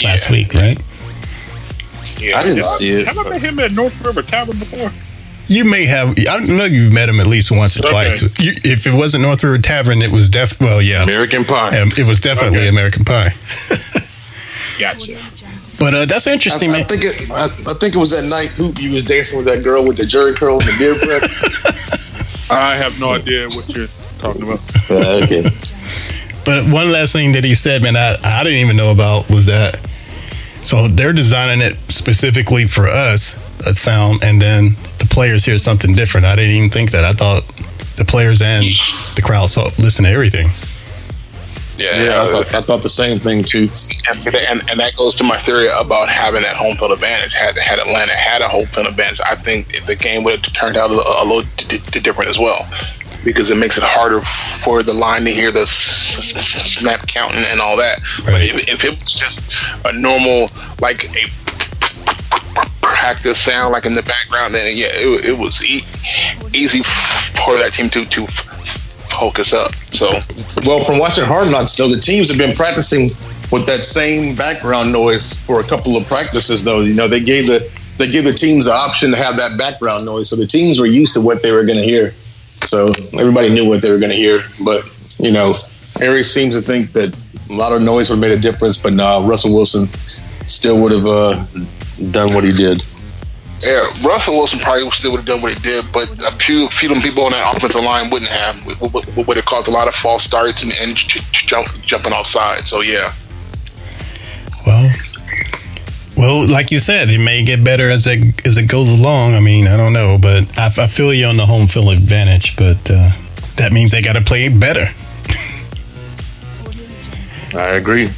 last Yeah. week, right? Yeah. I didn't Have see it. Have I met him at North River Tavern before? You may have. I know you've met him at least once or Okay. twice. You, if it wasn't North River Tavern, it was def. Well, yeah, American Pie. um, it was definitely Okay. American Pie. Gotcha. But uh, that's interesting, I man. think it. I, I think it was that night hoop you was dancing with that girl with the jerry curl and the beard prep. I have no idea what you're talking about. Uh, okay. But one last thing that he said, man, I, I didn't even know about was that. So they're designing it specifically for us, a sound, and then the players hear something different. I didn't even think that. I thought the players and the crowd saw listen to everything. Yeah, Yeah, I thought, I thought the same thing too. and, and, and that goes to my theory about having that home field advantage. Had had Atlanta had a home field advantage, I think the game would have turned out a, a little d- d- different as well, because it makes it harder for the line to hear the snap counting and all that. But if, if it was just a normal like a practice sound like in the background, then yeah, it, it was e- easy for that team to to focus up. So Well, from watching Hard Knocks, though, the teams have been practicing with that same background noise for a couple of practices. Though, you know, they gave the they gave the teams the option to have that background noise, so the teams were used to what they were going to hear. So everybody knew what they were going to hear. But you know, Aries seems to think that a lot of noise would have made a difference, but nah, Russell Wilson still would have uh, done what he did. Yeah, Russell Wilson probably still would have done what he did, but a few few of people on that offensive line wouldn't have. Would, would, would have caused a lot of false starts and, and j- j- jump, jumping offside. So yeah, Well, well, like you said, it may get better as it as it goes along. I mean, I don't know, but I, I feel you on the home field advantage. But uh, that means they got to play better. I agree.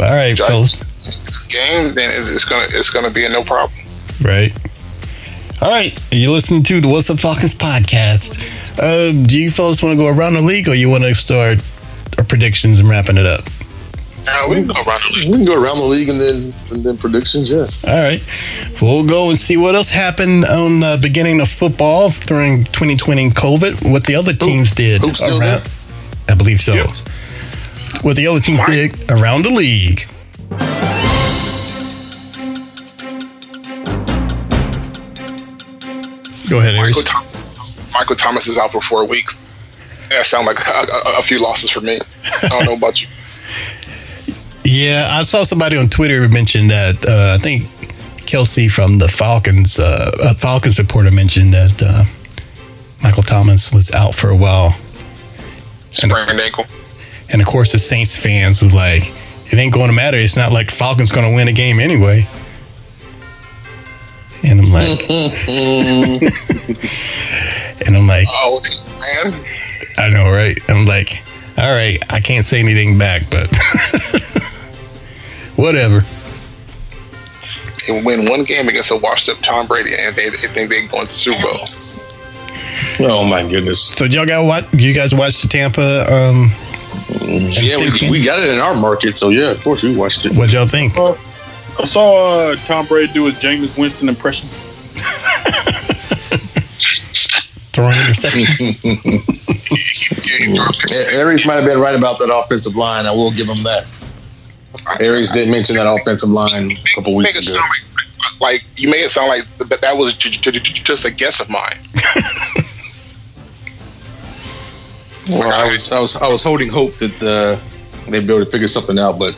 All right, Judge. fellas. this game then it's, it's gonna it's gonna be a no problem. Right. All right, you're listening to the What's Up Falcons podcast. Uh, do you fellas want to go around the league, or you want to start our predictions and wrapping it up? Now we can go around the league. We can go around the league and then and then predictions. Yeah. All right, we'll go and see what else happened on the beginning of football during 2020 COVID. What the other teams did. Hoop's still around- there? I believe so. Yep. What the other teams did around the league. Go ahead, Aries. Michael Thomas, Michael Thomas is out for four weeks. That sounds like a, a, a few losses for me. I don't know about you. Yeah, I saw somebody on Twitter mention that. Uh, I think Kelsey from the Falcons, uh, Falcons reporter mentioned that uh, Michael Thomas was out for a while, Sprained ankle. and of course the Saints fans was like, "It ain't going to matter. It's not like Falcons going to win a game anyway." And I'm like, and I'm like, Oh man, I know, right? I'm like, all right, I can't say anything back, but whatever. they win one game against a washed-up Tom Brady, and they, they think they're going to the Super Bowl. Oh my goodness. So y'all got what? You guys watched the Tampa? Um, Yeah, we, we got it in our market, so yeah, of course we watched it. what y'all think? I saw uh, Tom Brady do his Jameis Winston impression. Throwing interception. A- Aries might have been right about that offensive line. I will give him that. Aries did mention that offensive line a couple weeks ago. like, like you made it sound like that, that was j- j- j- just a guess of mine. Well, I was, I was, I was holding hope that uh, they'd be able to figure something out, but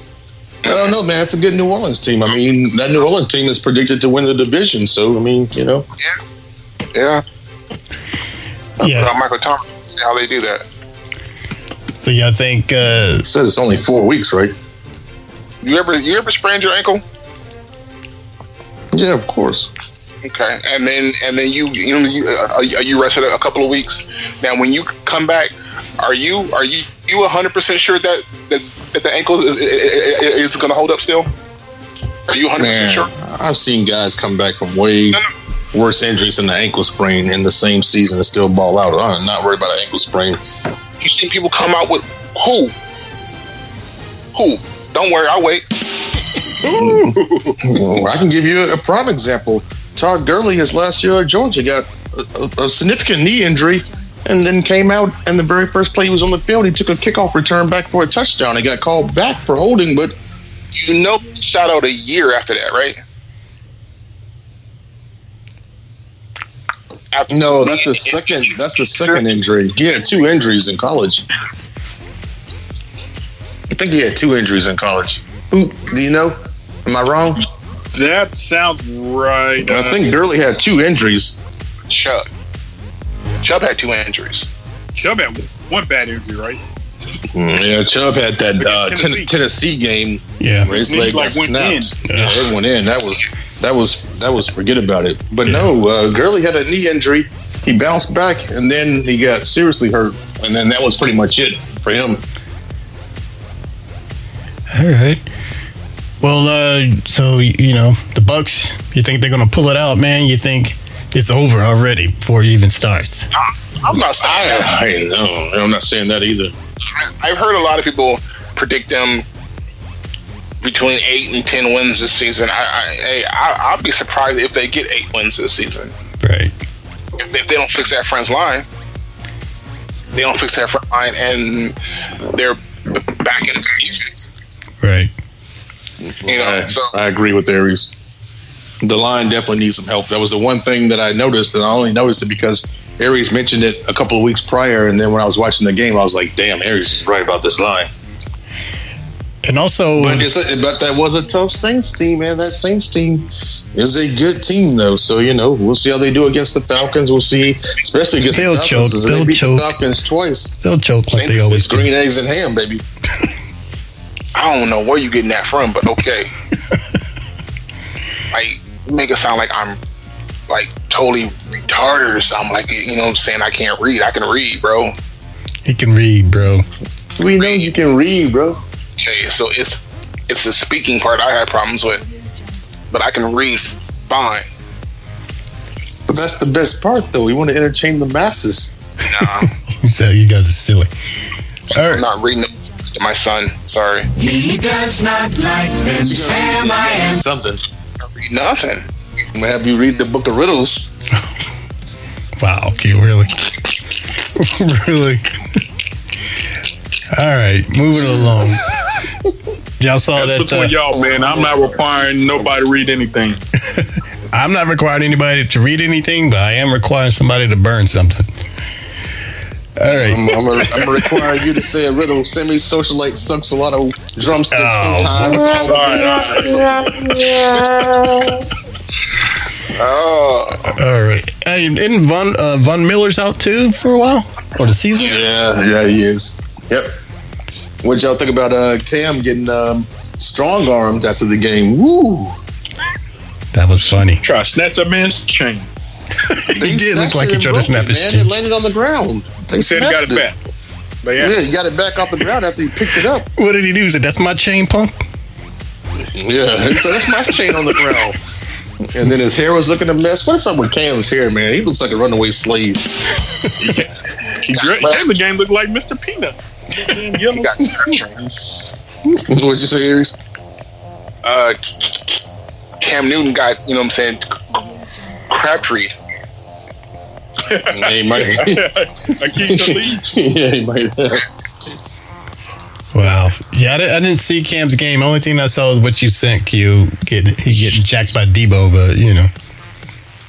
I don't know, man. It's a good New Orleans team. I mean, that New Orleans team is predicted to win the division, so I mean, you know, Yeah, yeah. uh, Michael Thomas. See how they do that. So y'all think? Uh, it says it's only four weeks, right? You ever you ever sprained your ankle? Yeah, of course. Okay, and then and then you you know you uh, you rested a couple of weeks. Now, when you come back, are you are you you hundred percent sure that that, that the ankle is, is, is going to hold up still? Are you hundred percent sure? I've seen guys come back from way No, no. worse injuries than the ankle sprain in the same season and still ball out. I'm not worried about an ankle sprain. You seen people come out with who? Who? Don't worry, I'll wait. Hmm. I can give you a prime example. Todd Gurley, his last year at Georgia, got a, a, significant knee injury and then came out and the very first play he was on the field, he took a kickoff return back for a touchdown. He got called back for holding, but you know, shot out a year after that, right? After no, that's the second. That's the second injury. He had two injuries in college. I think he had two injuries in college. Who do you know? Am I wrong? That sounds right. I think Gurley had two injuries. Chubb. Chubb had two injuries. Chubb had one bad injury, right? Yeah, Chubb had that uh, Tennessee. Tennessee. Tennessee game Yeah. where his He, leg like, got went snapped. Yeah, it went in. That was that was that was forget about it. But no, uh, Gurley had a knee injury. He bounced back and then he got seriously hurt, and then that was pretty much it for him. All right. Well, uh, so you know the Bucs. You think they're gonna pull it out, man? You think it's over already before it even starts? I'm not saying that. I, I know. I'm not saying that either. I've heard a lot of people predict them between eight and ten wins this season. I, I, I I'll be surprised if they get eight wins this season. Right. If they, if they don't fix that front line, they don't fix that front line, and they're back in the defense. Right. You know, I, so I agree with Aries. The line definitely needs some help. That was the one thing that I noticed, and I only noticed it because Aries mentioned it a couple of weeks prior, and then when I was watching the game, I was like, "Damn, Aries is right about this line." And also, But it's a, but that was a tough Saints team, man. That Saints team is a good team, though. So you know, we'll see how they do against the Falcons. We'll see, especially against They'll the Falcons. choke. They They'll beat choke. the Falcons twice. they'll choke like they always do. green eggs and ham, baby. I don't know where you getting that from, but okay. like make it sound like I'm like totally retarded or something. Like you know, what I'm saying I can't read. I can read, bro. He can read, bro. We know you can read, bro. Okay, so it's it's the speaking part I had problems with, but I can read fine. But that's the best part, though. We want to entertain the masses. Nah, so you guys are silly. All I'm not reading it to my son. Sorry, He does not like them, Sam. I am. Something. I read nothing. I'm gonna have you read the book of riddles. Wow. Okay. Really. really. All right. Moving along. Y'all saw That's that. between Uh, y'all, man. I'm not requiring nobody to read anything. I'm not requiring anybody to read anything, but I am requiring somebody to burn something. All right. I'm, I'm, gonna, I'm gonna require you to say a riddle. Semi socialite sucks a lot of drumsticks Oh, sometimes. Oh, All right. Hey, isn't Von uh, Von Miller's out too for a while, or the season? Yeah, yeah, he is. Yep. What y'all think about uh, Cam getting um, strong armed after the game? Woo! That was funny. Try to snatch a man's chain. He did look like it he tried to and broke snap his man. chin. It landed on the ground. They He said he got snatched it back. But yeah, Yeah, he got it back off the ground after he picked it up. What did he do? He said, "That's my chain, punk." Yeah, so that's my chain on the ground. And then his hair was looking a mess. What's up with Cam's hair, man? He looks like a runaway slave. he great. the game looked like Mr. Peanut. He got What'd you say, Aries? uh, Cam Newton got you know what I'm saying Crabtree. Yeah, he might. I keep the lead. yeah, he might. Wow. Yeah, I didn't, I didn't see Cam's game. Only thing I saw was what you sent. Q getting he getting jacked by Debo, but you know.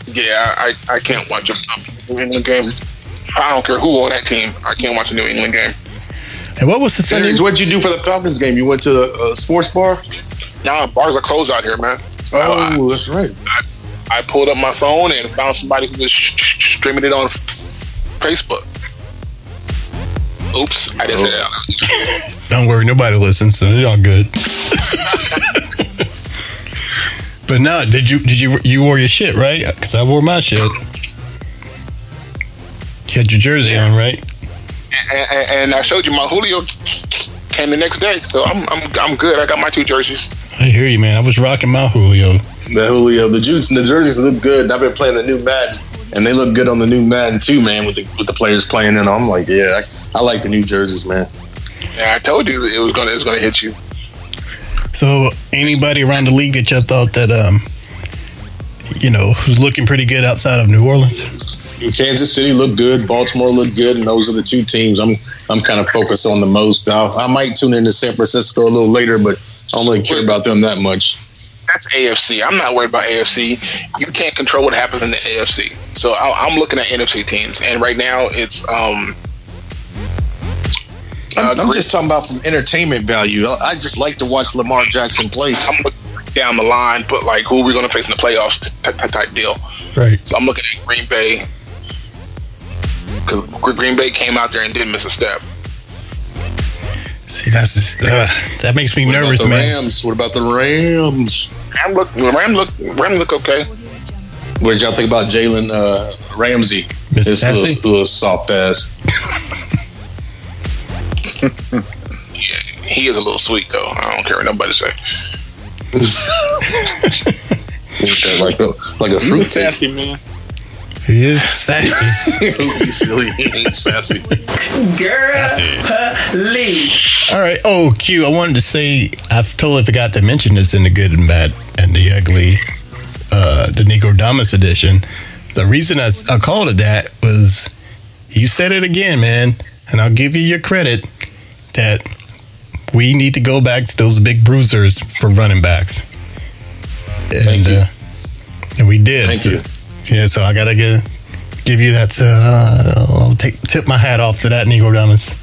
Yeah, I, I can't watch a New England game. I don't care who on that team. I can't watch a New England game. And what was the Sunday? Aries, what'd you do for the Falcons game? You went to a, uh, sports bar? Nah, bars are closed out here, man. Oh, that's right. I pulled up my phone and found somebody who was streaming it on Facebook. Oops, I didn't say that. Don't worry, nobody listens, so it's all good. but no, did you did you you wore your shit right? Because I wore my shit. You had your jersey on, right? And, and, and I showed you my Julio came the next day, so I'm I'm I'm good. I got my two jerseys. I hear you, man. I was rocking my Julio. The Julio, the juice, the jerseys look good. I've been playing the new Madden, and they look good on the new Madden too, man. With the with the players playing in, I'm like, yeah, I, I like the new jerseys, man. Yeah, I told you it was gonna it was gonna hit you. So anybody around the league that y'all thought that um you know was looking pretty good outside of New Orleans? Kansas City looked good, Baltimore looked good, and those are the two teams I'm I'm kind of focused on the most. Now I might tune into San Francisco a little later, but I don't really care about them that much. that's AFC. I'm not worried about AFC. You can't control what happens in the AFC. So I, I'm looking at NFC teams, and right now it's um. I'm, I'm just talking about from entertainment value. I, I just like to watch Lamar Jackson play. I'm looking down the line, but like who are we going to face in the playoffs t- t- type deal. Right. So I'm looking at Green Bay because Green Bay came out there and didn't miss a step. See, that's just uh, that makes me What nervous, about the man. Rams? What about the Rams? Ram look, Ram look, Ram look okay. What did y'all think about Jalen uh, Ramsey? Miss His Sassy? little, little soft ass. yeah, He is a little sweet though. I don't care what nobody say. like a like a fruit sassy man. He is sassy. really ain't sassy. Girl, Lee. All right. Oh, Q. I wanted to say I totally forgot to mention this in the good and bad and the ugly, uh, the Negrodamus edition. The reason I, I called it that was you said it again, man, and I'll give you your credit that we need to go back to those big bruisers for running backs. And, Thank you. Uh, and we did. Thank So- you. Yeah, so I gotta get, give you that. Uh, I'll take tip my hat off to that Negrodamus.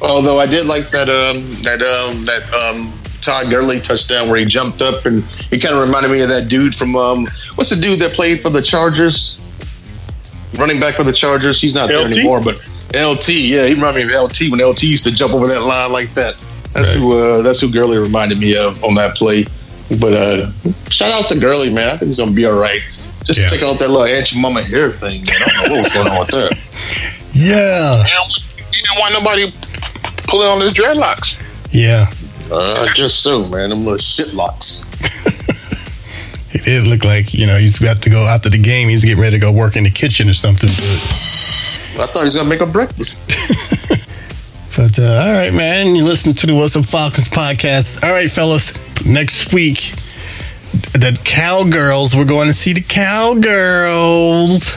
Although I did like that um that um that um Todd Gurley touchdown where he jumped up and he kind of reminded me of that dude from um what's the dude that played for the Chargers? Running back for the Chargers. He's not there anymore, but LT, yeah, he reminded me of LT when LT used to jump over that line like that. That's who uh, that's who Gurley reminded me of on that play. But uh shout out to Gurley, man. I think he's gonna be all right. Just Yeah. take out that little Aunt Jemima hair thing, man. I don't know what was going on with that. Yeah, You don't want nobody pulling on his dreadlocks. yeah. Uh, I guess so, man. Them little shit locks. It did look like you know he's got to go after the game. He's getting ready to go work in the kitchen or something. But, I thought he was gonna make a breakfast. but uh, all right, man. You listen to the What's Up Falcons podcast. All right, fellas. Next week, the Cowgirls. We're going to see the Cowgirls.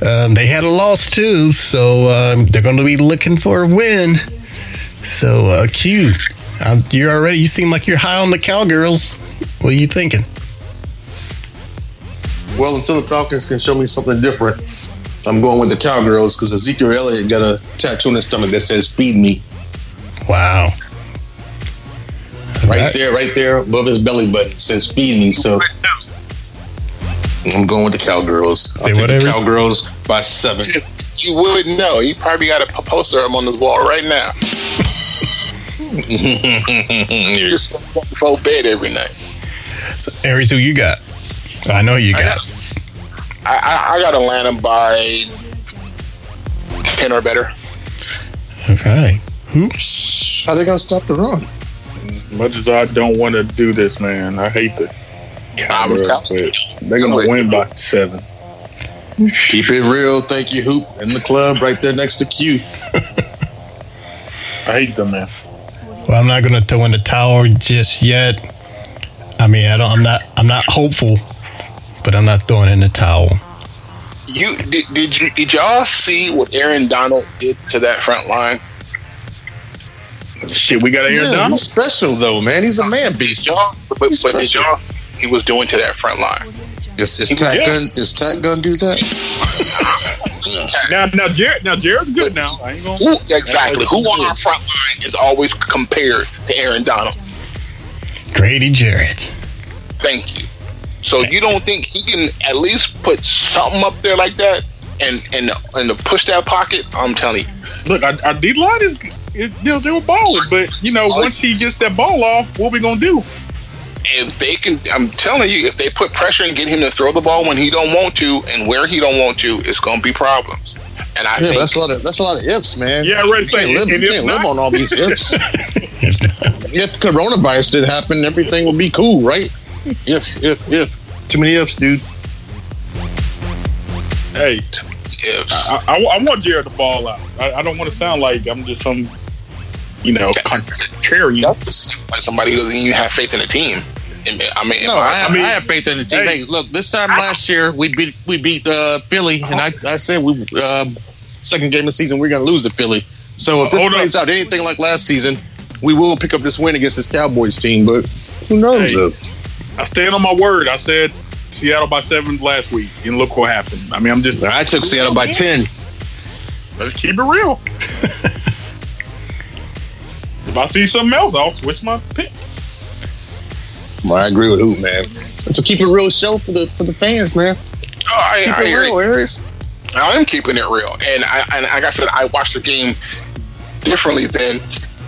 Um, they had a loss too, so um, they're going to be looking for a win. So, uh, Q, um, you're already. You seem like you're high on the Cowgirls. What are you thinking? Well, until the Falcons can show me something different, I'm going with the Cowgirls because Ezekiel Elliott got a tattoo on his stomach that says "Feed me." Wow. Right there, right there above his belly button it says "Feed me." So I'm going with the Cowgirls. Say I'll take whatever. the Cowgirls by seven. You wouldn't know. You probably got a poster of him on his wall right now. Just before bed every night. So, Aries, who you got? I know you I got. got, I, I, I got Atlanta by ten or better. Okay. How they gonna stop the run? Much as I don't want to do this, man, I hate the I'm Cowgirls, telling but they're gonna win by seven. Keep it real. Thank you, Hoop, in the club right there next to Q. I hate them, man. Well, I'm not going to throw in the towel just yet. I mean, I don't. I'm not. I'm not hopeful, but I'm not throwing in the towel. You did, did you did y'all see what Aaron Donald did to that front line? Shit, we got Aaron Yeah, Donald. he's special though, man. He's a man beast. Y'all, but, but did y'all he was doing to that front line? Is, is He was- Tat yeah. Gun? Is Tat Gun do that? Now, now, Jarrett, now Jarrett's good now. I ain't gonna. Who exactly? Who on our front line is always compared to Aaron Donald? Grady Jarrett. Thank you. So you don't think he can at least put something up there like that and and and to push that pocket? I'm telling you. Look, our, our D line is, is you know, they were balling, but you know, once he gets that ball off, what we gonna do? if they can, I'm telling you, if they put pressure and get him to throw the ball when he don't want to and where he don't want to, it's going to be problems. And I Yeah, think that's a lot of that's a lot of ifs, man. Yeah, right, You can't say, live, and you can't not- live on all these ifs. if coronavirus did happen, everything would be cool, right? If if if too many ifs, dude. Hey, if, I, I, I want Jarrett to ball out. I, I don't want to sound like I'm just some, you know, contrarian. like somebody who doesn't even have faith in the team. I mean, No, I, I, have, mean- I have faith in the team. Hey. Hey, look, this time last year we beat we beat uh, Philly, and I, I said we um, second game of the season we're gonna lose to Philly. So if this Hold up. plays out anything like last season, we will pick up this win against this Cowboys team. But who knows? Hey. uh, I stand on my word. I said Seattle by seven last week, and look what happened. I mean, I'm just. I took Seattle by ten. Let's keep it real. if I see something else, I'll switch my pick. Well, I agree with Hoop, man. So keep it real show for the for the fans, man. Oh, I, Keep I it hear real. Aries. I am keeping it real, and I and like I said, I watch the game differently than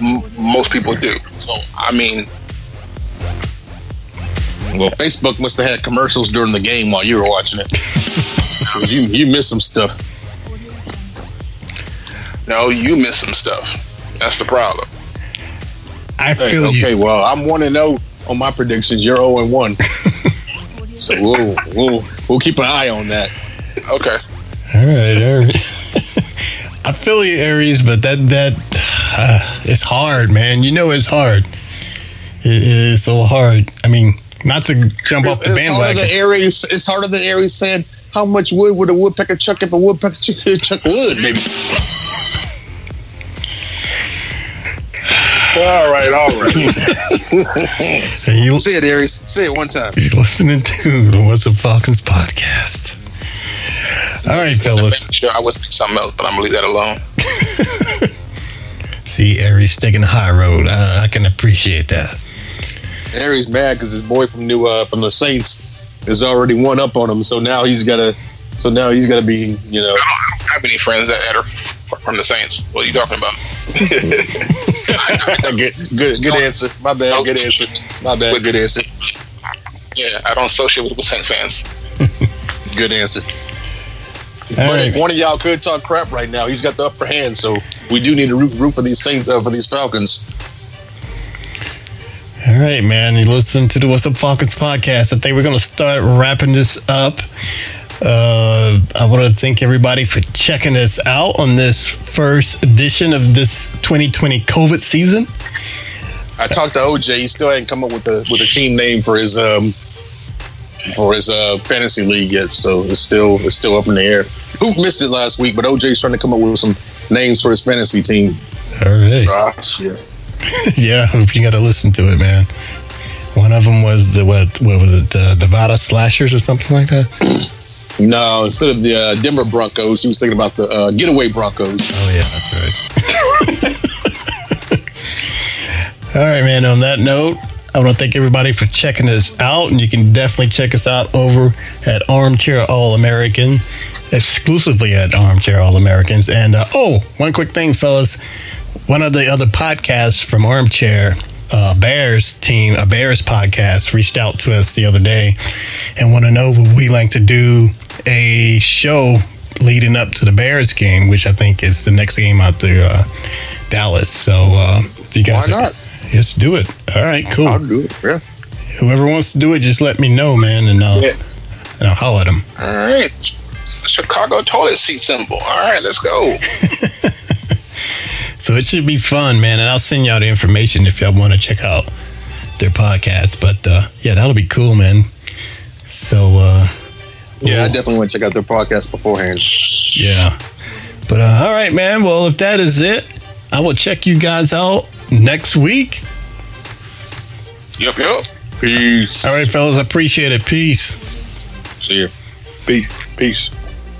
m- most people do. So I mean, Well, Facebook must have had commercials during the game while you were watching it. you you missed some stuff. no, you miss some stuff. That's the problem. I Hey, feel okay, you. well, I'm one and zero on my predictions. You're zero and one. so we'll we'll we'll keep an eye on that. Okay. All right, all right. I feel you, Aries, but that that uh, it's hard, man. You know it's hard. It is so hard. I mean, not to jump off the it's harder than bandwagon. Aries. It's harder than Aries saying how much wood would a woodpecker chuck if a woodpecker chuck, chuck wood, baby. All right, all right. And you, Say it, Aries. Say it one time. you're listening to the What's Up Falcons podcast. All right, fellas. Sure, I would say something else, but I'm gonna leave that alone. See, Aries taking the high road. I, I can appreciate that. Aries mad because his boy from New uh, from the Saints is already one up on him. So now he's gotta. So now he's gotta be. You know. I don't have any friends that that are from the Saints. What are you talking about? good, good, good answer. My bad. Good answer. My bad. Good answer. Yeah, I don't associate with, with Saint fans. Good answer. All But right. if one of y'all could talk crap right now, he's got the upper hand. So we do need to root, root for these Saints uh, for these Falcons. All right, man. You listen to the What's Up Falcons podcast. I think we're going to start wrapping this up. Uh, I want to thank everybody for checking us out on this first edition of this 2020 COVID season. I talked to OJ. He still hadn't come up with a with a team name for his um for his uh fantasy league yet. So it's still it's still up in the air. Who missed it last week? But OJ's trying to come up with some names for his fantasy team. All right. Gosh, yeah. yeah, hope you got to listen to it, man. One of them was the what? What was it? The Nevada Slashers or something like that. No, instead of the uh, Denver Broncos, he was thinking about the uh, Getaway Broncos. Oh yeah, that's right. All right, man. On that note, I want to thank everybody for checking us out, and you can definitely check us out over at Armchair All American, exclusively at Armchair All Americans. And uh, oh, one quick thing, fellas. One of the other podcasts from Armchair, uh, Bears team, a Bears podcast, reached out to us the other day and want to know would we like to do a show leading up to the Bears game, which I think is the next game out there, uh, Dallas. So uh, if you guys, Why not? Let's do it. All right, cool. I'll do it. Yeah. Whoever wants to do it, just let me know, man, and I'll, Yeah. and I'll holler at them. All right. Chicago toilet seat symbol. All right, let's go. So it should be fun, man. And I'll send y'all the information if y'all want to check out their podcast. But uh, yeah, that'll be cool, man. So uh, Yeah, I we'll- definitely want to check out their podcast beforehand. yeah. But uh, all right, man. Well, if that is it, I will check you guys out next week. Yep, yep. Peace. All right, fellas. I appreciate it. Peace. See you. Peace. Peace.